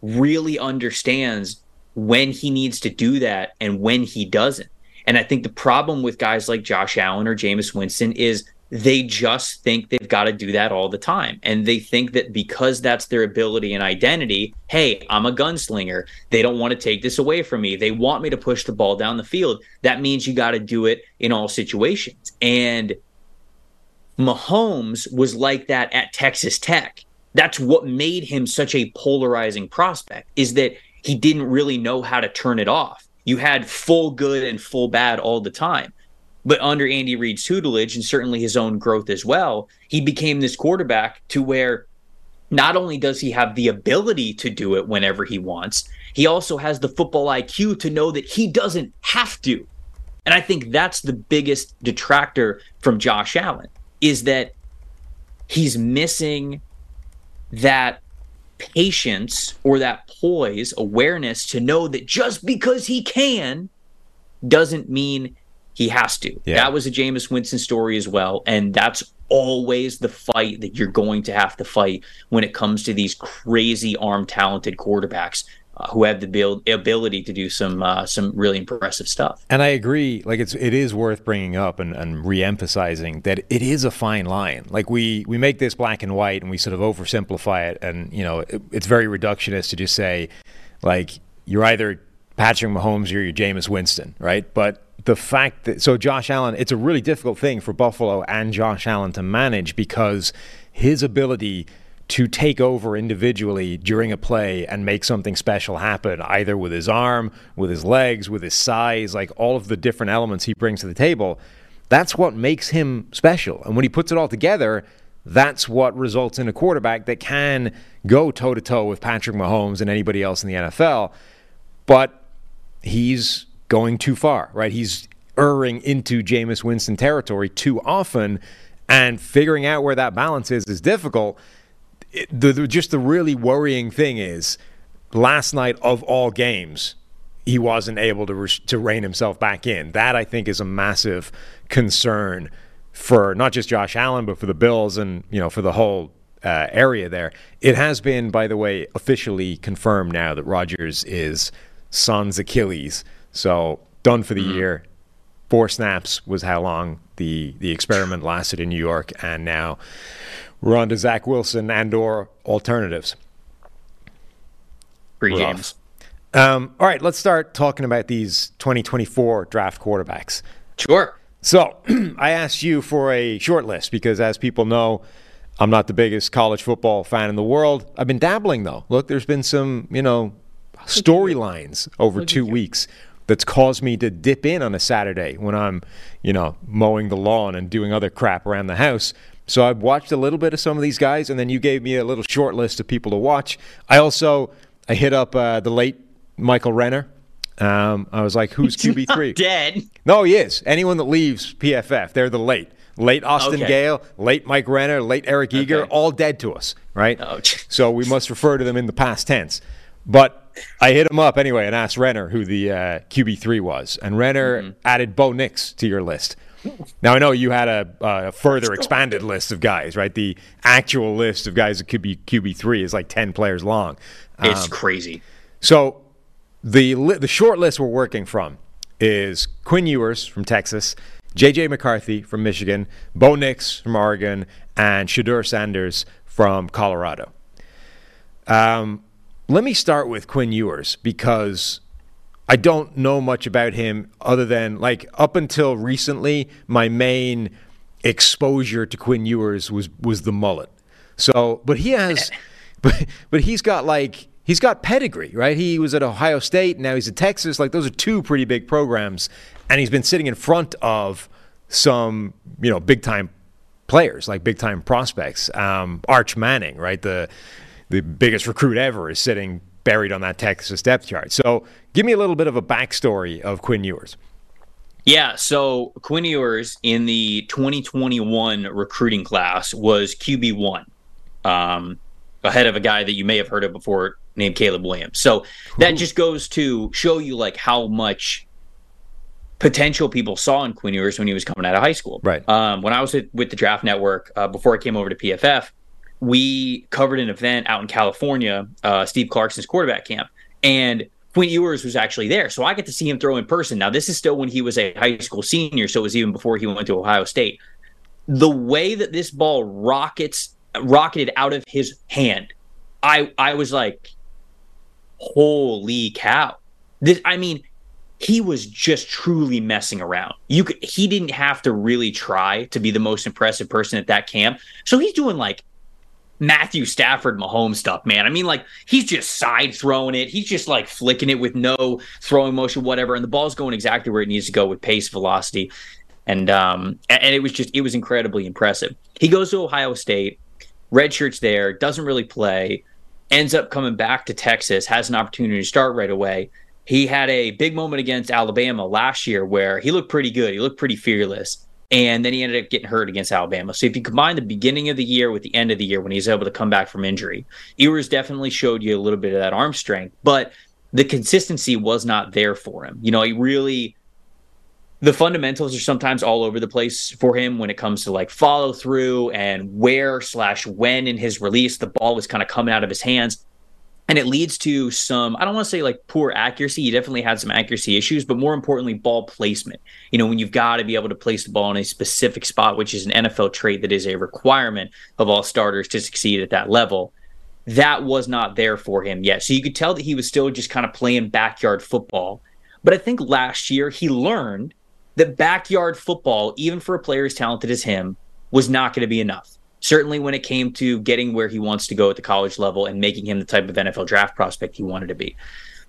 really understands when he needs to do that and when he doesn't. And I think the problem with guys like Josh Allen or Jameis Winston is they just think they've got to do that all the time. And they think that because that's their ability and identity, hey, I'm a gunslinger. They don't want to take this away from me. They want me to push the ball down the field. That means you got to do it in all situations. And Mahomes was like that at Texas Tech. That's what made him such a polarizing prospect is that he didn't really know how to turn it off. You had full good and full bad all the time. But under Andy Reid's tutelage and certainly his own growth as well, he became this quarterback to where not only does he have the ability to do it whenever he wants, he also has the football IQ to know that he doesn't have to. And I think that's the biggest detractor from Josh Allen is that he's missing that patience or that poise, awareness to know that just because he can doesn't mean he has to. Yeah. That was a Jameis Winston story as well. And that's always the fight that you're going to have to fight when it comes to these crazy arm talented quarterbacks uh, who have the abil- ability to do some uh, some really impressive stuff. And I agree. Like it's it is worth bringing up and, and re-emphasizing that it is a fine line. Like we we make this black and white and we sort of oversimplify it, and you know it, it's very reductionist to just say like you're either Patrick Mahomes or you're Jameis Winston, right? But the fact that so Josh Allen, it's a really difficult thing for Buffalo and Josh Allen to manage because his ability to take over individually during a play and make something special happen, either with his arm, with his legs, with his size, like all of the different elements he brings to the table, that's what makes him special. And when he puts it all together, that's what results in a quarterback that can go toe to toe with Patrick Mahomes and anybody else in the NFL. But he's going too far, right? He's erring into Jameis Winston territory too often, and figuring out where that balance is is difficult. It, the, the, just the really worrying thing is, last night of all games, he wasn't able to to rein himself back in. That I think is a massive concern for not just Josh Allen, but for the Bills and you know for the whole uh, area there. It has been, by the way, officially confirmed now that Rodgers is son's Achilles. So done for the mm-hmm. year. Four snaps was how long the the experiment lasted in New York, and now we're on to Zach Wilson and or alternatives. Three games. Um, all right, let's start talking about these 2024 draft quarterbacks. Sure. So I asked you for a short list because, as people know, I'm not the biggest college football fan in the world. I've been dabbling though. Look, there's been some, you know, storylines over two weeks that's caused me to dip in on a Saturday when I'm, you know, mowing the lawn and doing other crap around the house. So I've watched a little bit of some of these guys, and then you gave me a little short list of people to watch. I also I hit up uh, the late Michael Renner um, I was like, "Who's QB three? Dead? No, he is. Anyone that leaves PFF, they're the late, late Austin okay. Gayle, late Mike Renner, late Eric Eager, okay. all dead to us, right? Oh, so we must refer to them in the past tense. But I hit him up anyway and asked Renner who the uh, QB three was, and Renner mm-hmm. added Bo Nix to your list. Now I know you had a, a further expanded list of guys, right? The actual list of guys that could be QB three is like ten players long. It's um, crazy. So the li- the short list we're working from is Quinn Ewers from Texas, J.J. McCarthy from Michigan, Bo Nix from Oregon, and Shedeur Sanders from Colorado. Um, let me start with Quinn Ewers because I don't know much about him other than like up until recently, my main exposure to Quinn Ewers was was the mullet. So, but he has, but but he's got like he's got pedigree, right? He was at Ohio State, now he's at Texas. Like those are two pretty big programs, and he's been sitting in front of some, you know, big time players, like big time prospects. Um, Arch Manning, right? The the biggest recruit ever is sitting buried on that Texas depth chart. So, give me a little bit of a backstory of Quinn Ewers. Yeah, so Quinn Ewers in the 2021 recruiting class was QB one, um, ahead of a guy that you may have heard of before, named Caleb Williams. So that just goes to show you like how much potential people saw in Quinn Ewers when he was coming out of high school. Right. Um, when I was with, with the Draft Network uh, before I came over to PFF, we covered an event out in California, uh, Steve Clarkson's quarterback camp, and Quinn Ewers was actually there, so I get to see him throw in person. Now this is still when he was a high school senior, so it was even before he went to Ohio State. The way that this ball rockets rocketed out of his hand, I I was like, holy cow. This, I mean, he was just truly messing around. You could, he didn't have to really try to be the most impressive person at that camp. So he's doing like Matthew Stafford Mahomes stuff, man. I mean, like he's just side throwing it. He's just like flicking it with no throwing motion, whatever. And the ball's going exactly where it needs to go with pace, velocity. And um and it was just it was incredibly impressive. He goes to Ohio State, red shirts there, doesn't really play ends up coming back to Texas, has an opportunity to start right away. He had a big moment against Alabama last year where he looked pretty good. He looked pretty fearless. And then he ended up getting hurt against Alabama. So if you combine the beginning of the year with the end of the year when he's able to come back from injury, Ewers definitely showed you a little bit of that arm strength, but the consistency was not there for him. You know, he really the fundamentals are sometimes all over the place for him when it comes to like follow through and where slash when in his release the ball was kind of coming out of his hands and it leads to some i don't want to say like poor accuracy he definitely had some accuracy issues but more importantly ball placement. You know when you've got to be able to place the ball in a specific spot which is an nfl trait that is a requirement of all starters to succeed at that level that was not there for him yet. So you could tell that he was still just kind of playing backyard football. But i think last year he learned that backyard football, even for a player as talented as him, was not going to be enough. Certainly when it came to getting where he wants to go at the college level and making him the type of NFL draft prospect he wanted to be.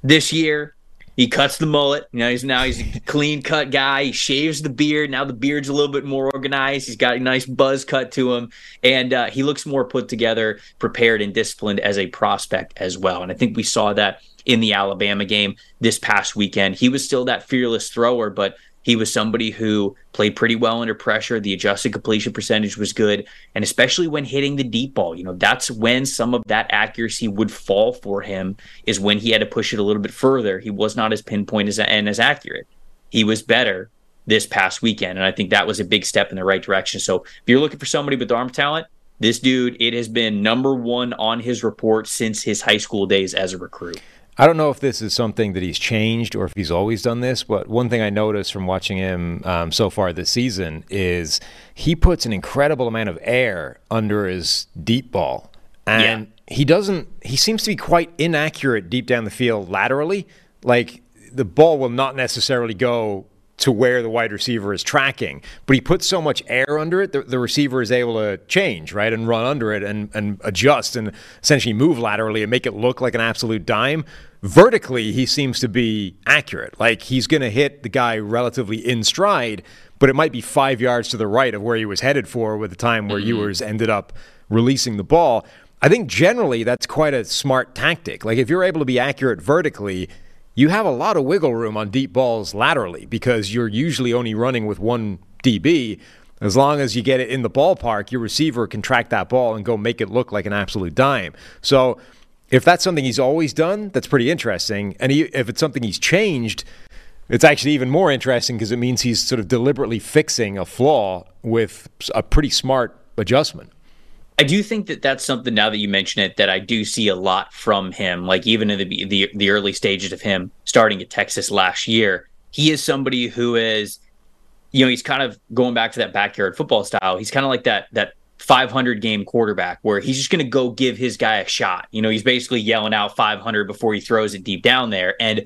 This year, He cuts the mullet. You know, he's now he's a clean cut guy. He shaves the beard. Now the beard's a little bit more organized. He's got a nice buzz cut to him, and uh, he looks more put together, prepared, and disciplined as a prospect as well. And I think we saw that in the Alabama game this past weekend. He was still that fearless thrower, but he was somebody who played pretty well under pressure. The adjusted completion percentage was good. And especially when hitting the deep ball, you know, that's when some of that accuracy would fall for him, is when he had to push it a little bit further. He was not as pinpoint as, and as accurate. He was better this past weekend. And I think that was a big step in the right direction. So if you're looking for somebody with arm talent, this dude, it has been number one on his report since his high school days as a recruit. I don't know if this is something that he's changed or if he's always done this, but one thing I noticed from watching him um, so far this season is he puts an incredible amount of air under his deep ball. And yeah. he doesn't, he seems to be quite inaccurate deep down the field laterally. Like the ball will not necessarily go to where the wide receiver is tracking. But he puts so much air under it, the, the, receiver is able to change, right, and run under it and, and adjust and essentially move laterally and make it look like an absolute dime. Vertically, he seems to be accurate. Like he's going to hit the guy relatively in stride, but it might be five yards to the right of where he was headed for with the time where mm-hmm. Ewers ended up releasing the ball. I think generally that's quite a smart tactic. Like if you're able to be accurate vertically, you have a lot of wiggle room on deep balls laterally because you're usually only running with one DB. As long as you get it in the ballpark, your receiver can track that ball and go make it look like an absolute dime. So, if that's something he's always done, that's pretty interesting. And he, if it's something he's changed, it's actually even more interesting because it means he's sort of deliberately fixing a flaw with a pretty smart adjustment. I do think that that's something now that you mention it that I do see a lot from him. Like even in the the, the early stages of him starting at Texas last year, he is somebody who is, you know, he's kind of going back to that backyard football style. He's kind of like that that 500 game quarterback where he's just going to go give his guy a shot. You know, he's basically yelling out 500 before he throws it deep down there. And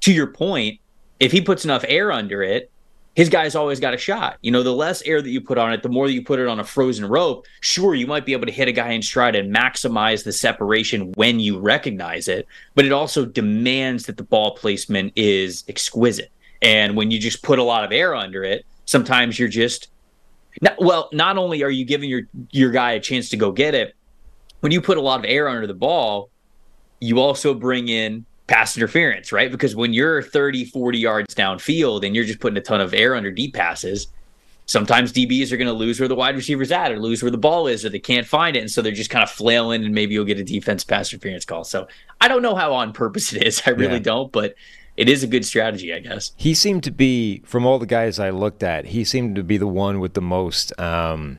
to your point, if he puts enough air under it, his guy's always got a shot. You know, the less air that you put on it, the more that you put it on a frozen rope, sure, you might be able to hit a guy in stride and maximize the separation when you recognize it, but it also demands that the ball placement is exquisite. And when you just put a lot of air under it, sometimes you're just well, not only are you giving your your guy a chance to go get it, when you put a lot of air under the ball, you also bring in pass interference, right? Because when you're 30, 40 yards downfield and you're just putting a ton of air under deep passes, sometimes DBs are going to lose where the wide receiver's at or lose where the ball is or they can't find it. And so they're just kind of flailing and maybe you'll get a defense pass interference call. So I don't know how on purpose it is. I really yeah. don't, but it is a good strategy, I guess. He seemed to be, from all the guys I looked at, he seemed to be the one with the most um,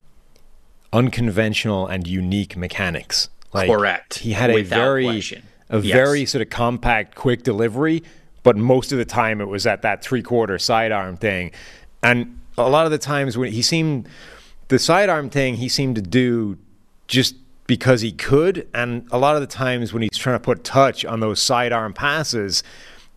unconventional and unique mechanics. Like, Correct. He had a Without very. Question a yes. very sort of compact, quick delivery. But most of the time, it was at that three quarter sidearm thing, and a lot of the times when he seemed the sidearm thing, he seemed to do just because he could, and a lot of the times when he's trying to put touch on those sidearm passes,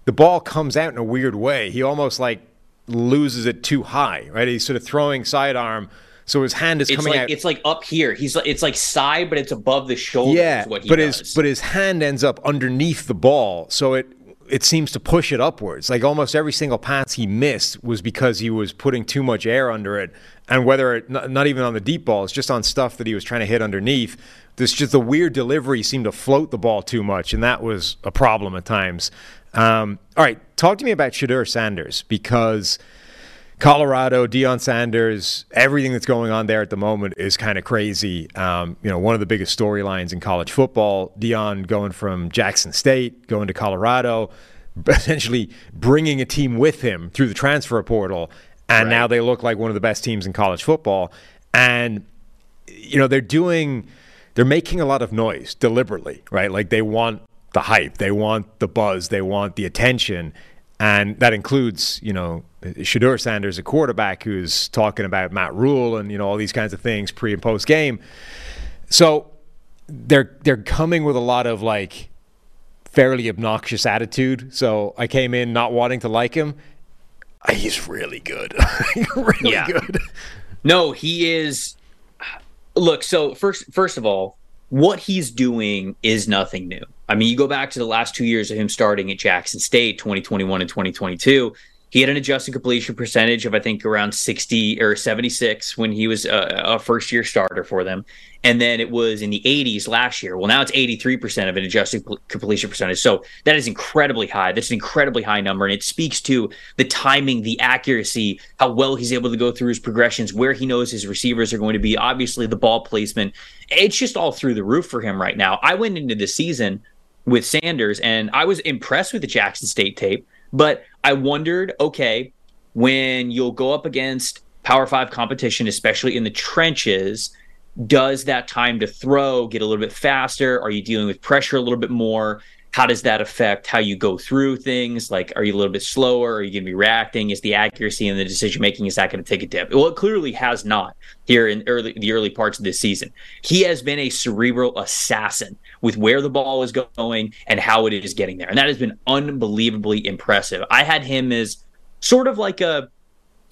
the ball comes out in a weird way. He almost like loses it too high, right? He's sort of throwing sidearm so his hand is it's coming like, out. It's like up here. He's like it's like side, but it's above the shoulder. Yeah, but does. his but his hand ends up underneath the ball, so it it seems to push it upwards. Like almost every single pass he missed was because he was putting too much air under it, and whether it, not, not even on the deep balls, just on stuff that he was trying to hit underneath. This just the weird delivery seemed to float the ball too much, and that was a problem at times. Um, all right, talk to me about Shedeur Sanders because Colorado, Deion Sanders, everything that's going on there at the moment is kind of crazy. Um, you know, one of the biggest storylines in college football, Deion going from Jackson State, going to Colorado, essentially bringing a team with him through the transfer portal. And right. now they look like one of the best teams in college football. And, you know, they're doing, they're making a lot of noise deliberately, right? Like they want the hype, they want the buzz, they want the attention. And that includes, you know, Shedeur Sanders, a quarterback who's talking about Matt Rhule and you know all these kinds of things pre and post game. So they're they're coming with a lot of like fairly obnoxious attitude. So I came in not wanting to like him. He's really good, really yeah. good. No, he is. Look, so first, first of all, what he's doing is nothing new. I mean, you go back to the last two years of him starting at Jackson State, 2021 and 2022. He had an adjusted completion percentage of I think around 60 or 76 when he was a, a first year starter for them, and then it was in the 80s last year. Well, now it's 83% of an adjusted completion percentage. So that is incredibly high. That's an incredibly high number, and it speaks to the timing, the accuracy, how well he's able to go through his progressions, where he knows his receivers are going to be. Obviously, the ball placement. It's just all through the roof for him right now. I went into the season with Sanders, and I was impressed with the Jackson State tape. But I wondered, okay, when you'll go up against Power Five competition, especially in the trenches, does that time to throw get a little bit faster? Are you dealing with pressure a little bit more? How does that affect how you go through things? Like, are you a little bit slower? Are you going to be reacting? Is the accuracy and the decision making is that going to take a dip? Well, it clearly has not here in early the early parts of this season. He has been a cerebral assassin with where the ball is going and how it is getting there, and that has been unbelievably impressive. I had him as sort of like a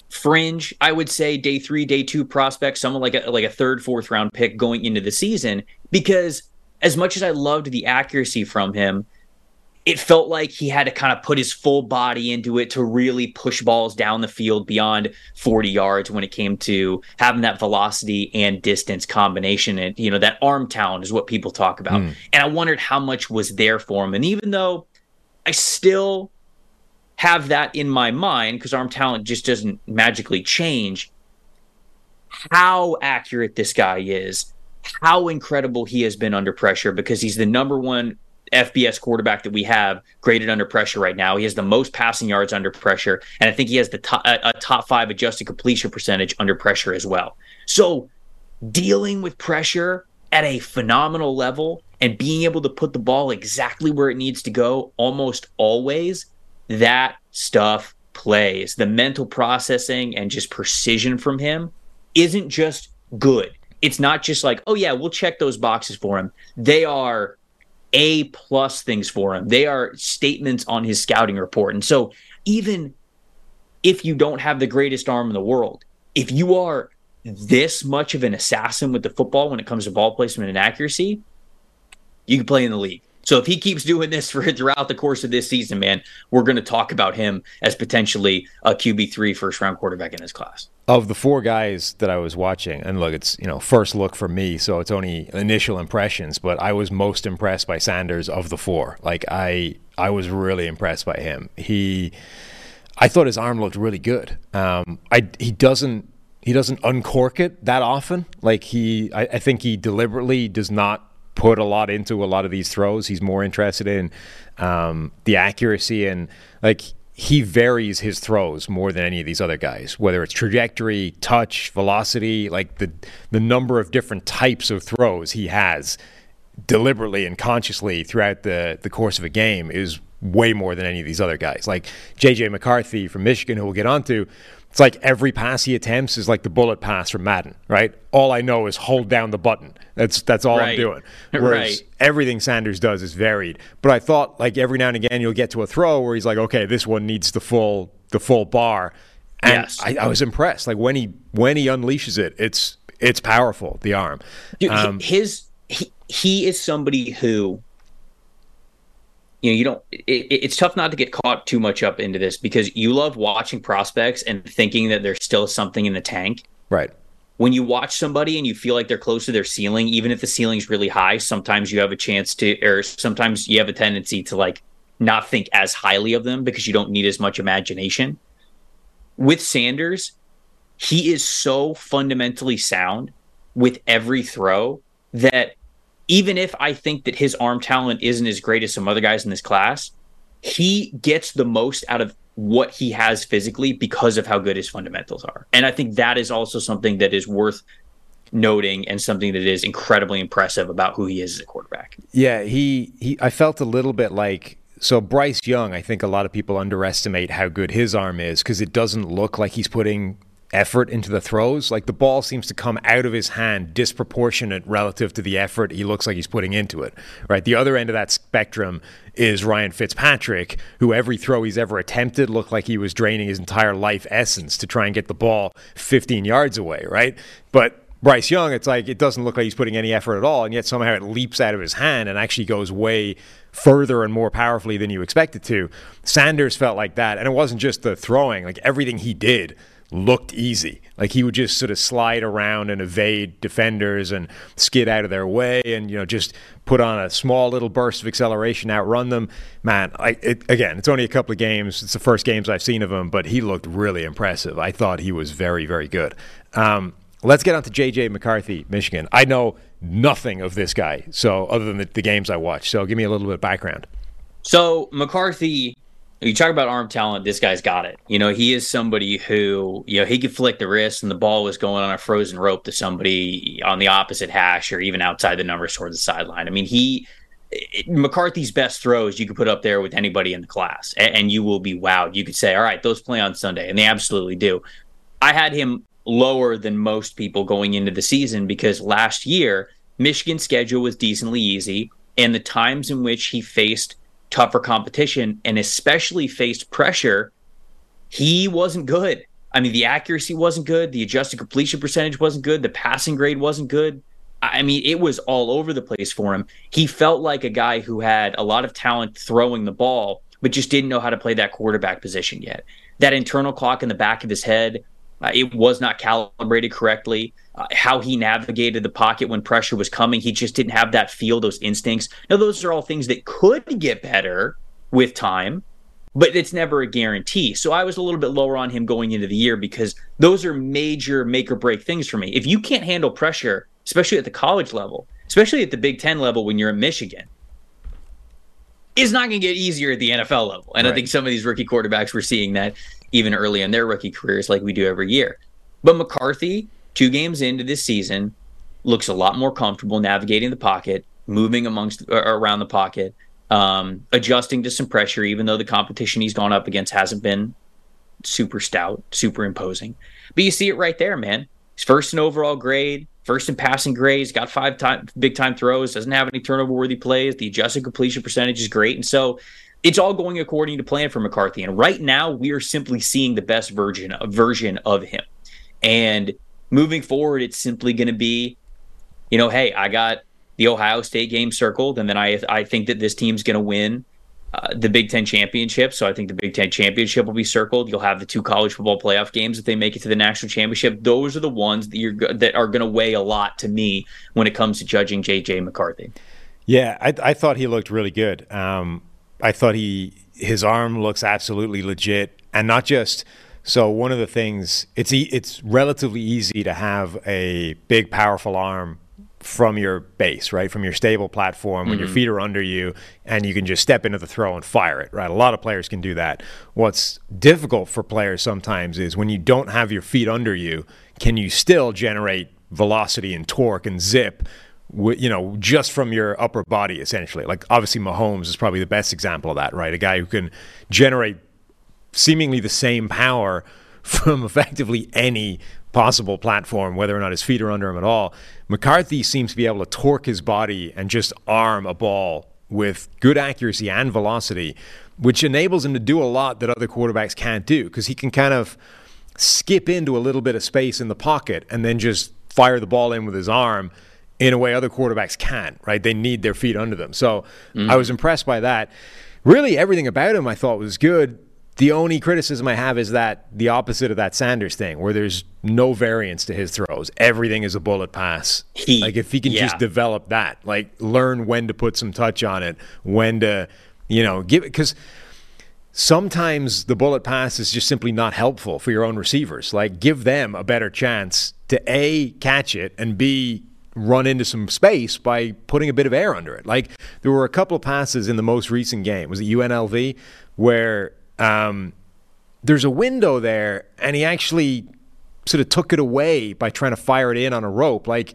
fringe, I would say, day three, day two prospect, someone like a like a third, fourth round pick going into the season, because as much as I loved the accuracy from him, it felt like he had to kind of put his full body into it to really push balls down the field beyond 40 yards when it came to having that velocity and distance combination. And, you know, that arm talent is what people talk about. Mm. And I wondered how much was there for him. And even though I still have that in my mind, because arm talent just doesn't magically change, how accurate this guy is, how incredible he has been under pressure, because he's the number one FBS quarterback that we have graded under pressure right now. He has the most passing yards under pressure, and I think he has the top, a, top five adjusted completion percentage under pressure as well. So, dealing with pressure at a phenomenal level and being able to put the ball exactly where it needs to go almost always, that stuff plays. The mental processing and just precision from him isn't just good. It's not just like, oh, yeah, we'll check those boxes for him. They are a plus things for him. They are statements on his scouting report. And so even if you don't have the greatest arm in the world, if you are this much of an assassin with the football when it comes to ball placement and accuracy, you can play in the league. So if he keeps doing this for throughout the course of this season, man, we're going to talk about him as potentially a QB three first round quarterback in his class. Of the four guys that I was watching, and look, it's you know first look for me, so it's only initial impressions, but I was most impressed by Sanders of the four. Like I, I was really impressed by him. He, I thought his arm looked really good. Um, I he doesn't he doesn't uncork it that often. Like he, I, I think he deliberately does not put a lot into a lot of these throws. He's more interested in um, the accuracy and like he varies his throws more than any of these other guys, whether it's trajectory, touch, velocity, like the the number of different types of throws he has deliberately and consciously throughout the the course of a game is way more than any of these other guys. Like JJ McCarthy from Michigan, who we'll get onto it's like every pass he attempts is like the bullet pass from Madden, right? All I know is hold down the button. That's that's all right. I'm doing. Whereas right. everything Sanders does is varied. But I thought like every now and again you'll get to a throw where he's like, okay, this one needs the full the full bar. And yes. I, I was impressed. Like when he when he unleashes it, it's it's powerful. The arm. Dude, um, his he, he is somebody who you know you don't it, it's tough not to get caught too much up into this because you love watching prospects and thinking that there's still something in the tank. Right. When you watch somebody and you feel like they're close to their ceiling even if the ceiling's really high sometimes you have a chance to or sometimes you have a tendency to like not think as highly of them because you don't need as much imagination. With sanders he is so fundamentally sound with every throw that even if I think that his arm talent isn't as great as some other guys in this class, he gets the most out of what he has physically because of how good his fundamentals are. And I think that is also something that is worth noting and something that is incredibly impressive about who he is as a quarterback. Yeah, he he I felt a little bit like so Bryce Young, I think a lot of people underestimate how good his arm is because it doesn't look like he's putting effort into the throws. Like the ball seems to come out of his hand disproportionate relative to the effort he looks like he's putting into it. Right. The other end of that spectrum is Ryan Fitzpatrick, who every throw he's ever attempted looked like he was draining his entire life essence to try and get the ball 15 yards away. Right. But Bryce Young, it's like it doesn't look like he's putting any effort at all, and yet somehow it leaps out of his hand and actually goes way further and more powerfully than you expect it to. Sanders felt like that, and it wasn't just the throwing; like everything he did looked easy. Like he would just sort of slide around and evade defenders and skid out of their way and you know just put on a small little burst of acceleration, outrun them. Man, I, it, again, it's only a couple of games. It's the first games I've seen of him, but he looked really impressive. I thought he was very, very good. Um, let's get on to JJ McCarthy, Michigan. I know nothing of this guy, so other than the, the games I watched. So give me a little bit of background. So McCarthy you talk about arm talent, this guy's got it. You know, he is somebody who, you know, he could flick the wrist and the ball was going on a frozen rope to somebody on the opposite hash or even outside the numbers towards the sideline. I mean, he, McCarthy's best throws you could put up there with anybody in the class and, and you will be wowed. You could say, all right, those play on Sunday, and they absolutely do. I had him lower than most people going into the season because last year, Michigan's schedule was decently easy. And the times in which he faced tougher competition and especially faced pressure, he wasn't good. I mean, the accuracy wasn't good. The adjusted completion percentage wasn't good. The passing grade wasn't good. I mean, it was all over the place for him. He felt like a guy who had a lot of talent throwing the ball, but just didn't know how to play that quarterback position yet. That internal clock in the back of his head, uh, it was not calibrated correctly uh, how he navigated the pocket when pressure was coming. He just didn't have that feel, those instincts. Now, those are all things that could get better with time, but it's never a guarantee. So I was a little bit lower on him going into the year because those are major make or break things for me. If you can't handle pressure, especially at the college level, especially at the Big Ten level when you're in Michigan, it's not going to get easier at the NFL level. And right. I think some of these rookie quarterbacks, we're seeing that even early in their rookie careers, like we do every year. But McCarthy, two games into this season, looks a lot more comfortable navigating the pocket, moving amongst around the pocket, um, adjusting to some pressure, even though the competition he's gone up against hasn't been super stout, super imposing. But you see it right there, man. He's first in overall grade, first in passing grade. He's got five time big time throws, doesn't have any turnover worthy plays. The adjusted completion percentage is great. And so it's all going according to plan for McCarthy. And right now we are simply seeing the best version version of him. And moving forward, it's simply going to be, you know, hey, I got the Ohio State game circled, and then I I think that this team's going to win uh, the Big Ten championship. So I think the Big Ten championship will be circled. You'll have the two college football playoff games if they make it to the national championship. Those are the ones that you're that are going to weigh a lot to me when it comes to judging JJ McCarthy. Yeah, I, I thought he looked really good. Um, I thought he his arm looks absolutely legit, and not just so one of the things it's e- it's relatively easy to have a big powerful arm from your base, right? From your stable platform when mm-hmm. your feet are under you and you can just step into the throw and fire it, right? A lot of players can do that. What's difficult for players sometimes is when you don't have your feet under you, can you still generate velocity and torque and zip you know, just from your upper body, essentially. Like, obviously, Mahomes is probably the best example of that, right? A guy who can generate seemingly the same power from effectively any possible platform, whether or not his feet are under him at all. McCarthy seems to be able to torque his body and just arm a ball with good accuracy and velocity, which enables him to do a lot that other quarterbacks can't do because he can kind of skip into a little bit of space in the pocket and then just fire the ball in with his arm in a way other quarterbacks can't, right? They need their feet under them. So mm-hmm. I was impressed by that. Really, everything about him I thought was good the only criticism I have is that the opposite of that Sanders thing, where there's no variance to his throws. Everything is a bullet pass. He, like if he can yeah. just develop that, like learn when to put some touch on it, when to, you know, give it because sometimes the bullet pass is just simply not helpful for your own receivers. Like give them a better chance to a catch it and b run into some space by putting a bit of air under it. Like there were a couple of passes in the most recent game. Was it UNLV where um, there's a window there, and he actually sort of took it away by trying to fire it in on a rope. Like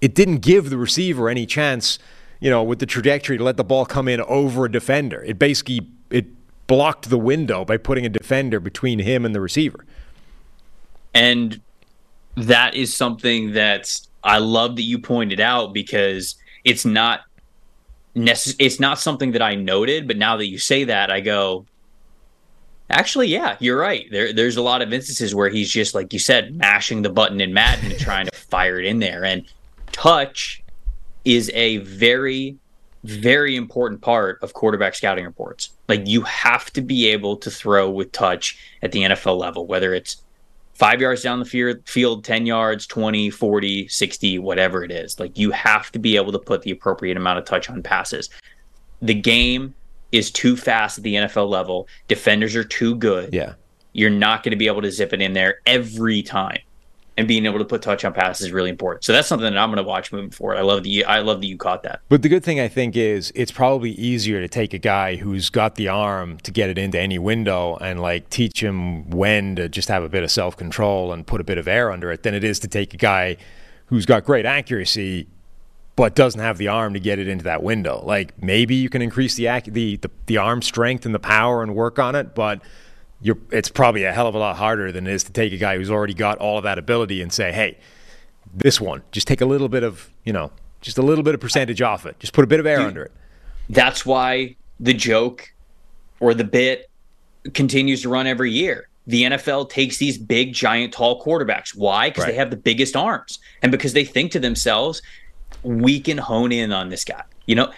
it didn't give the receiver any chance, you know, with the trajectory to let the ball come in over a defender. It basically it blocked the window by putting a defender between him and the receiver. And that is something that I love that you pointed out because it's not necess- it's not something that I noted, but now that you say that, I go, Actually, yeah, you're right. There, there's a lot of instances where he's just like you said, mashing the button in Madden and trying to fire it in there. And touch is a very, very important part of quarterback scouting reports. Like you have to be able to throw with touch at the NFL level, whether it's five yards down the field, field 10 yards, 20, 40, 60, whatever it is. Like you have to be able to put the appropriate amount of touch on passes. The game is too fast at the NFL level. Defenders are too good. Yeah. You're not going to be able to zip it in there every time. And being able to put touch on passes is really important. So that's something that I'm going to watch moving forward. I love the I love that you caught that. But the good thing I think is it's probably easier to take a guy who's got the arm to get it into any window and like teach him when to just have a bit of self control and put a bit of air under it than it is to take a guy who's got great accuracy but doesn't have the arm to get it into that window. Like maybe you can increase the the the, the arm strength and the power and work on it, but you're, it's probably a hell of a lot harder than it is to take a guy who's already got all of that ability and say, hey, this one, just take a little bit of, you know, just a little bit of percentage off it. Just put a bit of air Dude, under it. That's why the joke or the bit continues to run every year. The NFL takes these big, giant, tall quarterbacks. Why? Because Right. they have the biggest arms and because they think to themselves, we can hone in on this guy. You know,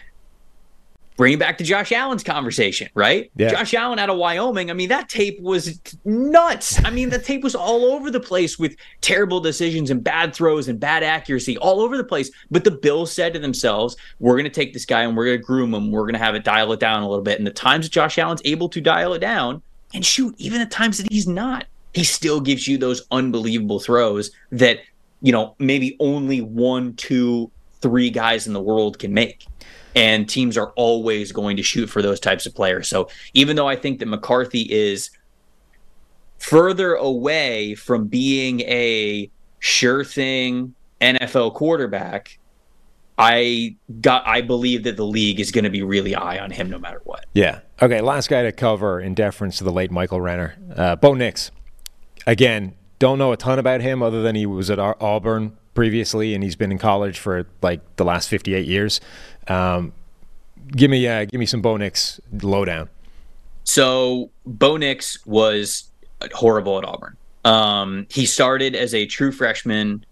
bring it back to Josh Allen's conversation, right? Yeah. Josh Allen out of Wyoming. I mean, that tape was nuts. I mean, the tape was all over the place with terrible decisions and bad throws and bad accuracy all over the place. But the Bills said to themselves, we're going to take this guy and we're going to groom him. We're going to have it dial it down a little bit. And the times that Josh Allen's able to dial it down, and shoot, even the times that he's not, he still gives you those unbelievable throws that, you know, maybe only one, two, three guys in the world can make and teams are always going to shoot for those types of players. So even though I think that McCarthy is further away from being a sure thing NFL quarterback, I got I believe that the league is going to be really high on him no matter what. Yeah. Okay. Last guy to cover in deference to the late Michael Renner, uh, Bo Nix. Again, don't know a ton about him other than he was at Au- Auburn previously, and he's been in college for like the last fifty-eight years. Um, give me, uh, give me some Bo Nix lowdown. So Bo Nix was horrible at Auburn. Um, he started as a true freshman.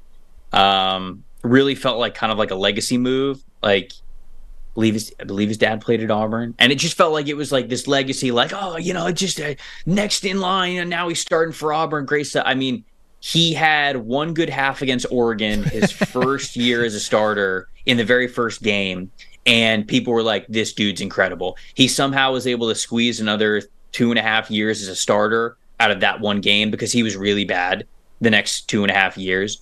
Um, really felt like kind of like a legacy move. Like, I believe his, I believe his dad played at Auburn, and it just felt like it was like this legacy. Like, oh, you know, just uh, next in line, and now he's starting for Auburn. Great stuff. I mean, he had one good half against Oregon his first year as a starter in the very first game, and people were like, "This dude's incredible." He somehow was able to squeeze another two and a half years as a starter out of that one game because he was really bad the next two and a half years.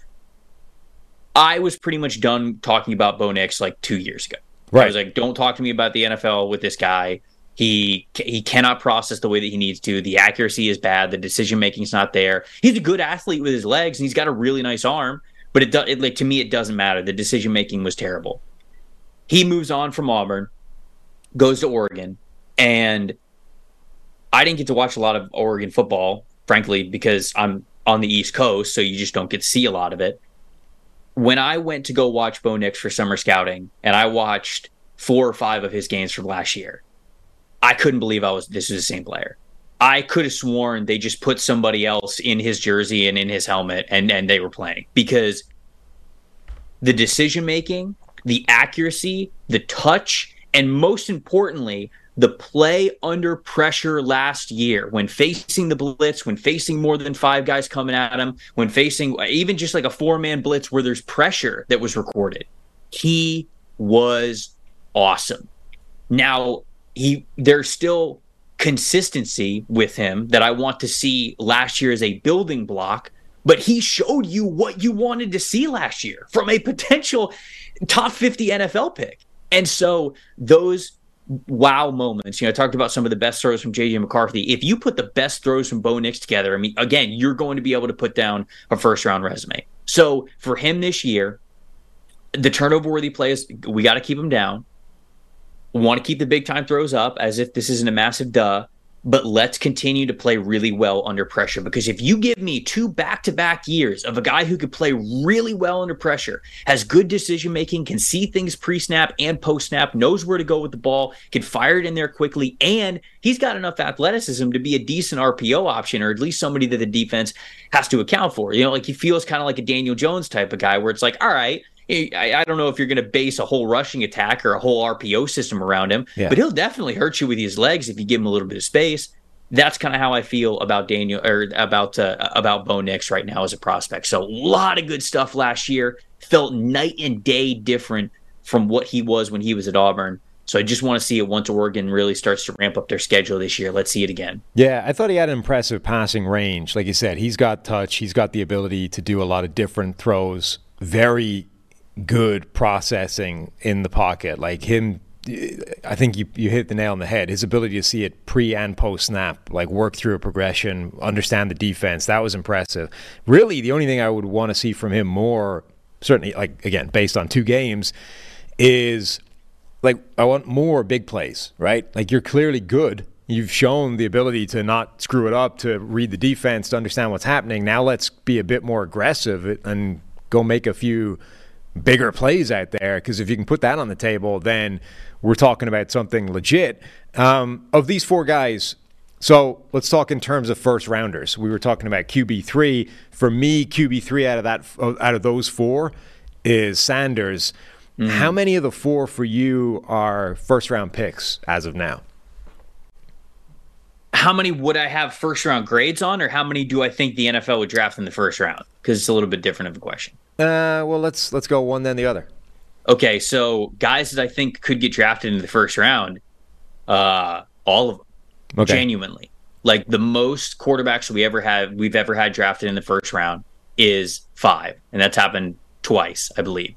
I was pretty much done talking about Bo Nix like two years ago. Right. I was like, "Don't talk to me about the NFL with this guy." He he cannot process the way that he needs to. The accuracy is bad. The decision making is not there. He's a good athlete with his legs, and he's got a really nice arm. But it, it like to me, it doesn't matter. The decision making was terrible. He moves on from Auburn, goes to Oregon, and I didn't get to watch a lot of Oregon football, frankly, because I'm on the East Coast, so you just don't get to see a lot of it. When I went to go watch Bo Nix for summer scouting, and I watched four or five of his games from last year, I couldn't believe I was this was the same player. I could have sworn they just put somebody else in his jersey and in his helmet and and they were playing because the decision making, the accuracy, the touch, and most importantly, the play under pressure last year when facing the blitz, when facing more than five guys coming at him, when facing even just like a four man blitz where there's pressure that was recorded. He was awesome. Now, he there's still consistency with him that I want to see last year as a building block, but he showed you what you wanted to see last year from a potential top 50 NFL pick. And so those wow moments, you know, I talked about some of the best throws from JJ McCarthy. If you put the best throws from Bo Nix together, I mean, again, you're going to be able to put down a first round resume. So for him this year, the turnover worthy plays, we got to keep him down. Want to keep the big time throws up as if this isn't a massive duh. but let's continue to play really well under pressure. Because if you give me two back to back years of a guy who could play really well under pressure, has good decision making, can see things pre snap and post snap, knows where to go with the ball, can fire it in there quickly, and he's got enough athleticism to be a decent RPO option or at least somebody that the defense has to account for. You know, like he feels kind of like a Daniel Jones type of guy where it's like, all right, I, I don't know if you're going to base a whole rushing attack or a whole RPO system around him, Yeah. but he'll definitely hurt you with his legs if you give him a little bit of space. That's kind of how I feel about Daniel or about uh, about Bo Nix right now as a prospect. So a lot of good stuff last year. Felt night and day different from what he was when he was at Auburn. So I just want to see it once Oregon really starts to ramp up their schedule this year. Let's see it again. Yeah, I thought he had an impressive passing range. Like you said, he's got touch. He's got the ability to do a lot of different throws. Very good processing in the pocket. Like him, I think you, you hit the nail on the head. His ability to see it pre and post snap, like work through a progression, understand the defense, that was impressive. Really, the only thing I would want to see from him more, certainly, like again, based on two games, is like I want more big plays, right? Like you're clearly good. You've shown the ability to not screw it up, to read the defense, to understand what's happening. Now let's be a bit more aggressive and go make a few bigger plays out there. Because if you can put that on the table, then we're talking about something legit. Um, of these four guys, so let's talk in terms of first rounders. We were talking about QB three. For me, QB three out of that out of those four is Sanders. How many of the four for you are first round picks as of now? How many would I have first round grades on, or how many do I think the NFL would draft in the first round? Because it's a little bit different of a question. Uh, well, let's let's go one then the other. Okay, so guys that I think could get drafted in the first round, uh, all of them, Okay. genuinely. Like the most quarterbacks we ever had, we've ever had drafted in the first round is five, and that's happened twice, I believe.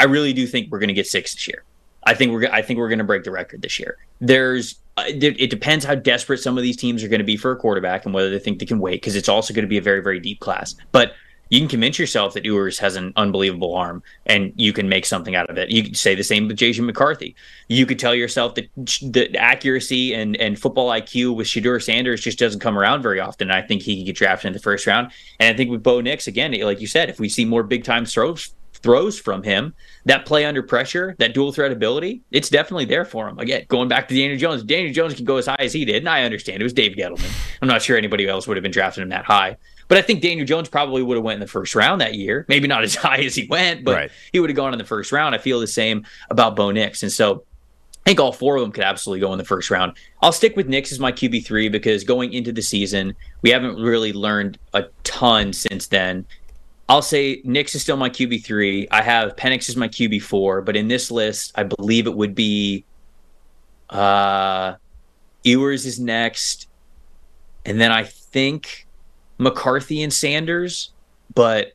I really do think we're going to get six this year. I think we're I think we're going to break the record this year. There's uh, it it depends how desperate some of these teams are going to be for a quarterback and whether they think they can wait because it's also going to be a very very deep class. But you can convince yourself that Ewers has an unbelievable arm and you can make something out of it. You could say the same with J.J. McCarthy. You could tell yourself that the accuracy and, and football IQ with Shedeur Sanders just doesn't come around very often. I think he could get drafted in the first round. And I think with Bo Nix, again, like you said, if we see more big time throws throws from him, that play under pressure, that dual threat ability, it's definitely there for him. Again, going back to Daniel Jones, Daniel Jones can go as high as he did, and I understand it was Dave Gettleman. I'm not sure anybody else would have been drafted him that high. But I think Daniel Jones probably would have went in the first round that year. Maybe not as high as he went, but Right. he would have gone in the first round. I feel the same about Bo Nix. And so I think all four of them could absolutely go in the first round. I'll stick with Nix as my QB three because going into the season, we haven't really learned a ton since then. I'll say Nix is still my QB three. I have Penix as my QB four, but in this list, I believe it would be uh Ewers is next, and then I think McCarthy and Sanders. But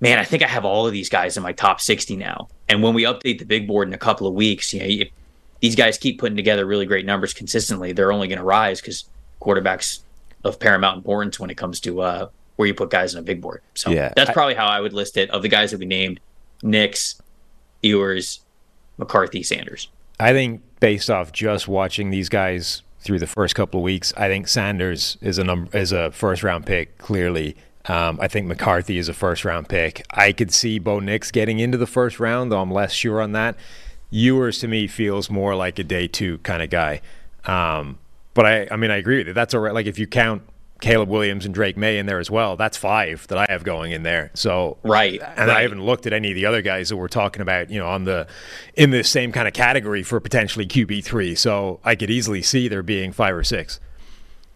man, I think I have all of these guys in my top 60 now. And when we update the big board in a couple of weeks, you know, if these guys keep putting together really great numbers consistently, they're only going to rise because quarterbacks of paramount importance when it comes to uh, where you put guys on a big board. So Yeah, that's I- probably how I would list it of the guys that we named Nix, Ewers, McCarthy, Sanders. I think based off just watching these guys through the first couple of weeks, I think Sanders is a number is a first round pick clearly. Um, I think McCarthy is a first round pick. I could see Bo Nix getting into the first round, though I'm less sure on that. Ewers to me feels more like a day two kind of guy. Um, but I, I mean, I agree with you. That's all right. Like if you count Caleb Williams and Drake Maye in there as well, that's five that I have going in there. So Right, and I haven't looked at any of the other guys that we're talking about, you know, on the in the same kind of category for potentially QB three. So I could easily see there being five or six.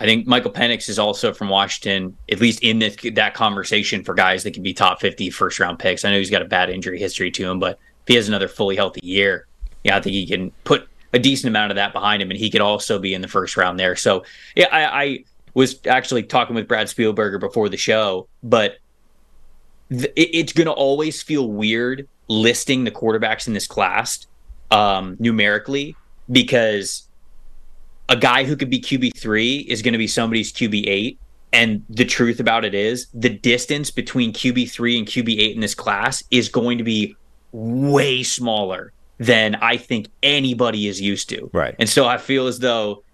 I think Michael Penix is also from Washington, at least in this, that conversation for guys that could be top 50 first round picks. I know he's got a bad injury history to him, but if he has another fully healthy year, yeah, I think he can put a decent amount of that behind him, and he could also be in the first round there. So, yeah, I, I was actually talking with Brad Spielberger before the show, but th- it's going to always feel weird listing the quarterbacks in this class um, numerically because a guy who could be QB3 is going to be somebody's QB8. And the truth about it is, the distance between QB3 and QB8 in this class is going to be way smaller than I think anybody is used to. Right. And so I feel as though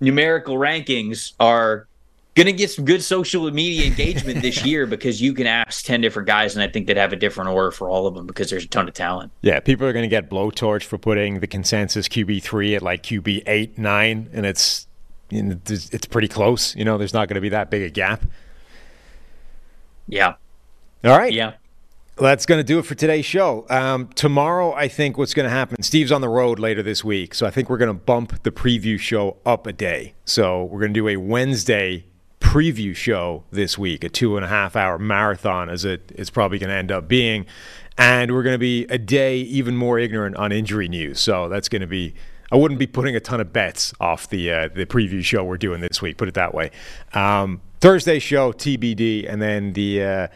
numerical rankings are going to get some good social media engagement this year because you can ask 10 different guys and I think they'd have a different order for all of them because there's a ton of talent. Yeah, people are going to get blowtorch for putting the consensus QB3 at like QB 8, 9 and it's it's pretty close, you know, there's not going to be that big a gap. Yeah. All right. Yeah. That's going to do it for today's show. Um, tomorrow, I think what's going to happen, Steve's on the road later this week. So I think we're going to bump the preview show up a day. So we're going to do a Wednesday preview show this week, a two and a half hour marathon, as it is probably going to end up being. And we're going to be a day even more ignorant on injury news. So that's going to be. I wouldn't be putting a ton of bets off the uh, the preview show we're doing this week. Put it that way. Um, Thursday show TBD, and then the uh,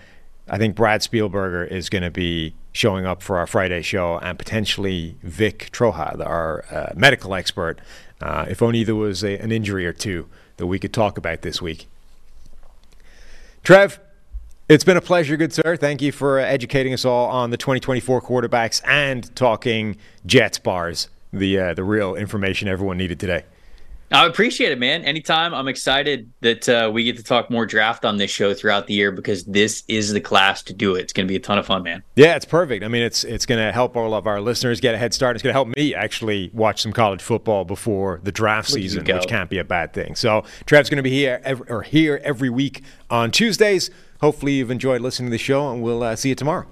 I think Brad Spielberger is going to be showing up for our Friday show, and potentially Vic Troja, our uh, medical expert. Uh, if only there was a, an injury or two that we could talk about this week. Trev, it's been a pleasure, good sir. Thank you for educating us all on the 2024 quarterbacks and talking Jets bars, the uh, the real information everyone needed today. I appreciate it, man. Anytime. I'm excited that uh, we get to talk more draft on this show throughout the year because this is the class to do it. It's going to be a ton of fun, man. Yeah, it's perfect. I mean, it's it's going to help all of our listeners get a head start. It's going to help me actually watch some college football before the draft season, which can't be a bad thing. So, Trev's going to be here ev- or here every week on Tuesdays. Hopefully, you've enjoyed listening to the show, and we'll uh, see you tomorrow.